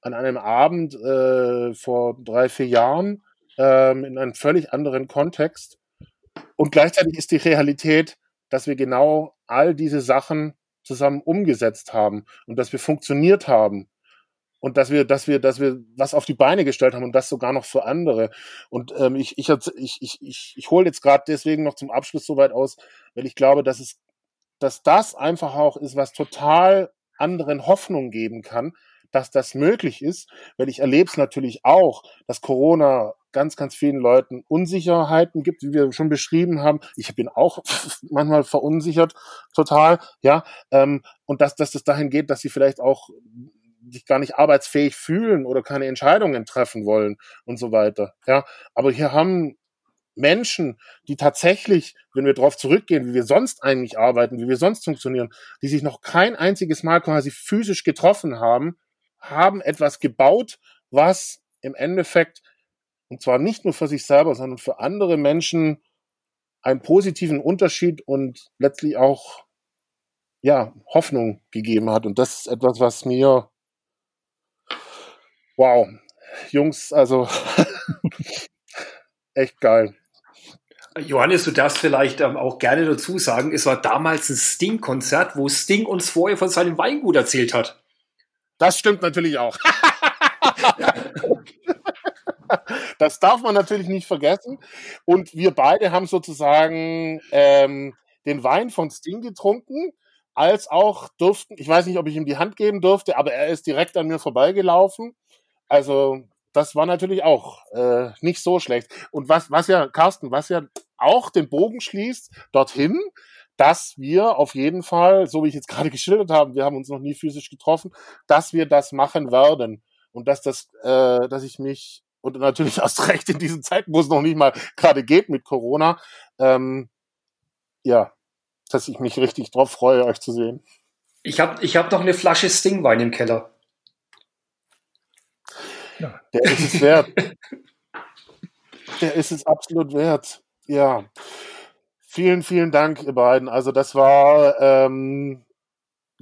an einem Abend äh, vor drei, vier Jahren ähm, in einem völlig anderen Kontext. Und gleichzeitig ist die Realität, dass wir genau all diese Sachen zusammen umgesetzt haben und dass wir funktioniert haben und dass wir, dass wir, dass wir was auf die Beine gestellt haben und das sogar noch für andere. Und ähm, ich, ich, ich, ich, ich, ich hole jetzt gerade deswegen noch zum Abschluss so weit aus, weil ich glaube, dass es, dass das einfach auch ist, was total anderen Hoffnung geben kann, dass das möglich ist, weil ich erlebe es natürlich auch, dass Corona ganz, ganz vielen Leuten Unsicherheiten gibt, wie wir schon beschrieben haben. Ich bin auch manchmal verunsichert, total, ja. Ähm, und dass, dass das dahin geht, dass sie vielleicht auch sich gar nicht arbeitsfähig fühlen oder keine Entscheidungen treffen wollen und so weiter. Ja, aber hier haben Menschen, die tatsächlich, wenn wir darauf zurückgehen, wie wir sonst eigentlich arbeiten, wie wir sonst funktionieren, die sich noch kein einziges Mal quasi physisch getroffen haben, haben etwas gebaut, was im Endeffekt, und zwar nicht nur für sich selber, sondern für andere Menschen einen positiven Unterschied und letztlich auch ja, Hoffnung gegeben hat. Und das ist etwas, was mir, wow, Jungs, also echt geil. Johannes, du darfst vielleicht ähm, auch gerne dazu sagen, es war damals ein Sting-Konzert, wo Sting uns vorher von seinem Weingut erzählt hat. Das stimmt natürlich auch. das darf man natürlich nicht vergessen. Und wir beide haben sozusagen ähm, den Wein von Sting getrunken, als auch durften, ich weiß nicht, ob ich ihm die Hand geben durfte, aber er ist direkt an mir vorbeigelaufen. Also das war natürlich auch äh, nicht so schlecht. Und was, was ja, Carsten, was ja auch den Bogen schließt dorthin, dass wir auf jeden Fall, so wie ich jetzt gerade geschildert habe, wir haben uns noch nie physisch getroffen, dass wir das machen werden. Und dass das, äh, dass ich mich, und natürlich erst recht in diesen Zeiten, wo es noch nicht mal gerade geht mit Corona, ähm, ja, dass ich mich richtig drauf freue, euch zu sehen. Ich habe ich hab noch eine Flasche Stingwein im Keller. Ja. Der ist es wert. Der ist es absolut wert. Ja. Vielen, vielen Dank, ihr beiden. Also das war ähm,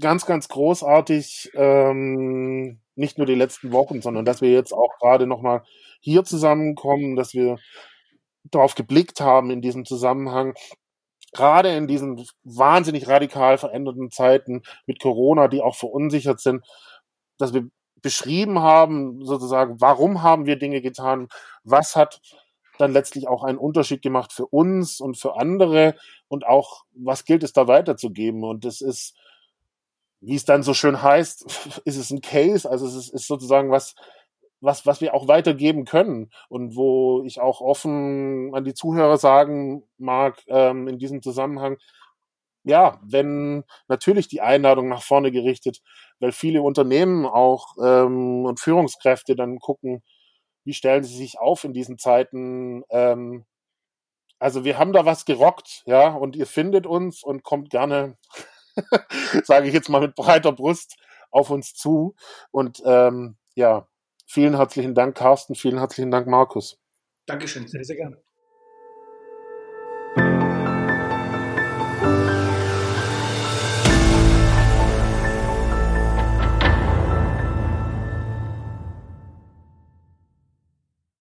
ganz, ganz großartig. Ähm, nicht nur die letzten Wochen, sondern dass wir jetzt auch gerade nochmal hier zusammenkommen, dass wir darauf geblickt haben in diesem Zusammenhang, gerade in diesen wahnsinnig radikal veränderten Zeiten mit Corona, die auch verunsichert sind, dass wir beschrieben haben, sozusagen, warum haben wir Dinge getan, was hat dann letztlich auch einen Unterschied gemacht für uns und für andere? Und auch, was gilt es da weiterzugeben. Und es ist, wie es dann so schön heißt, ist es ein Case, also es ist, ist sozusagen was, was, was wir auch weitergeben können und wo ich auch offen an die Zuhörer sagen mag, ähm, in diesem Zusammenhang, ja, wenn natürlich die Einladung nach vorne gerichtet, weil viele Unternehmen auch ähm, und Führungskräfte dann gucken, wie stellen sie sich auf in diesen Zeiten. Ähm, also wir haben da was gerockt, ja, und ihr findet uns und kommt gerne, sage ich jetzt mal mit breiter Brust, auf uns zu. Und ähm, ja, Vielen herzlichen Dank, Carsten. Vielen herzlichen Dank, Markus. Dankeschön. Sehr, sehr gerne.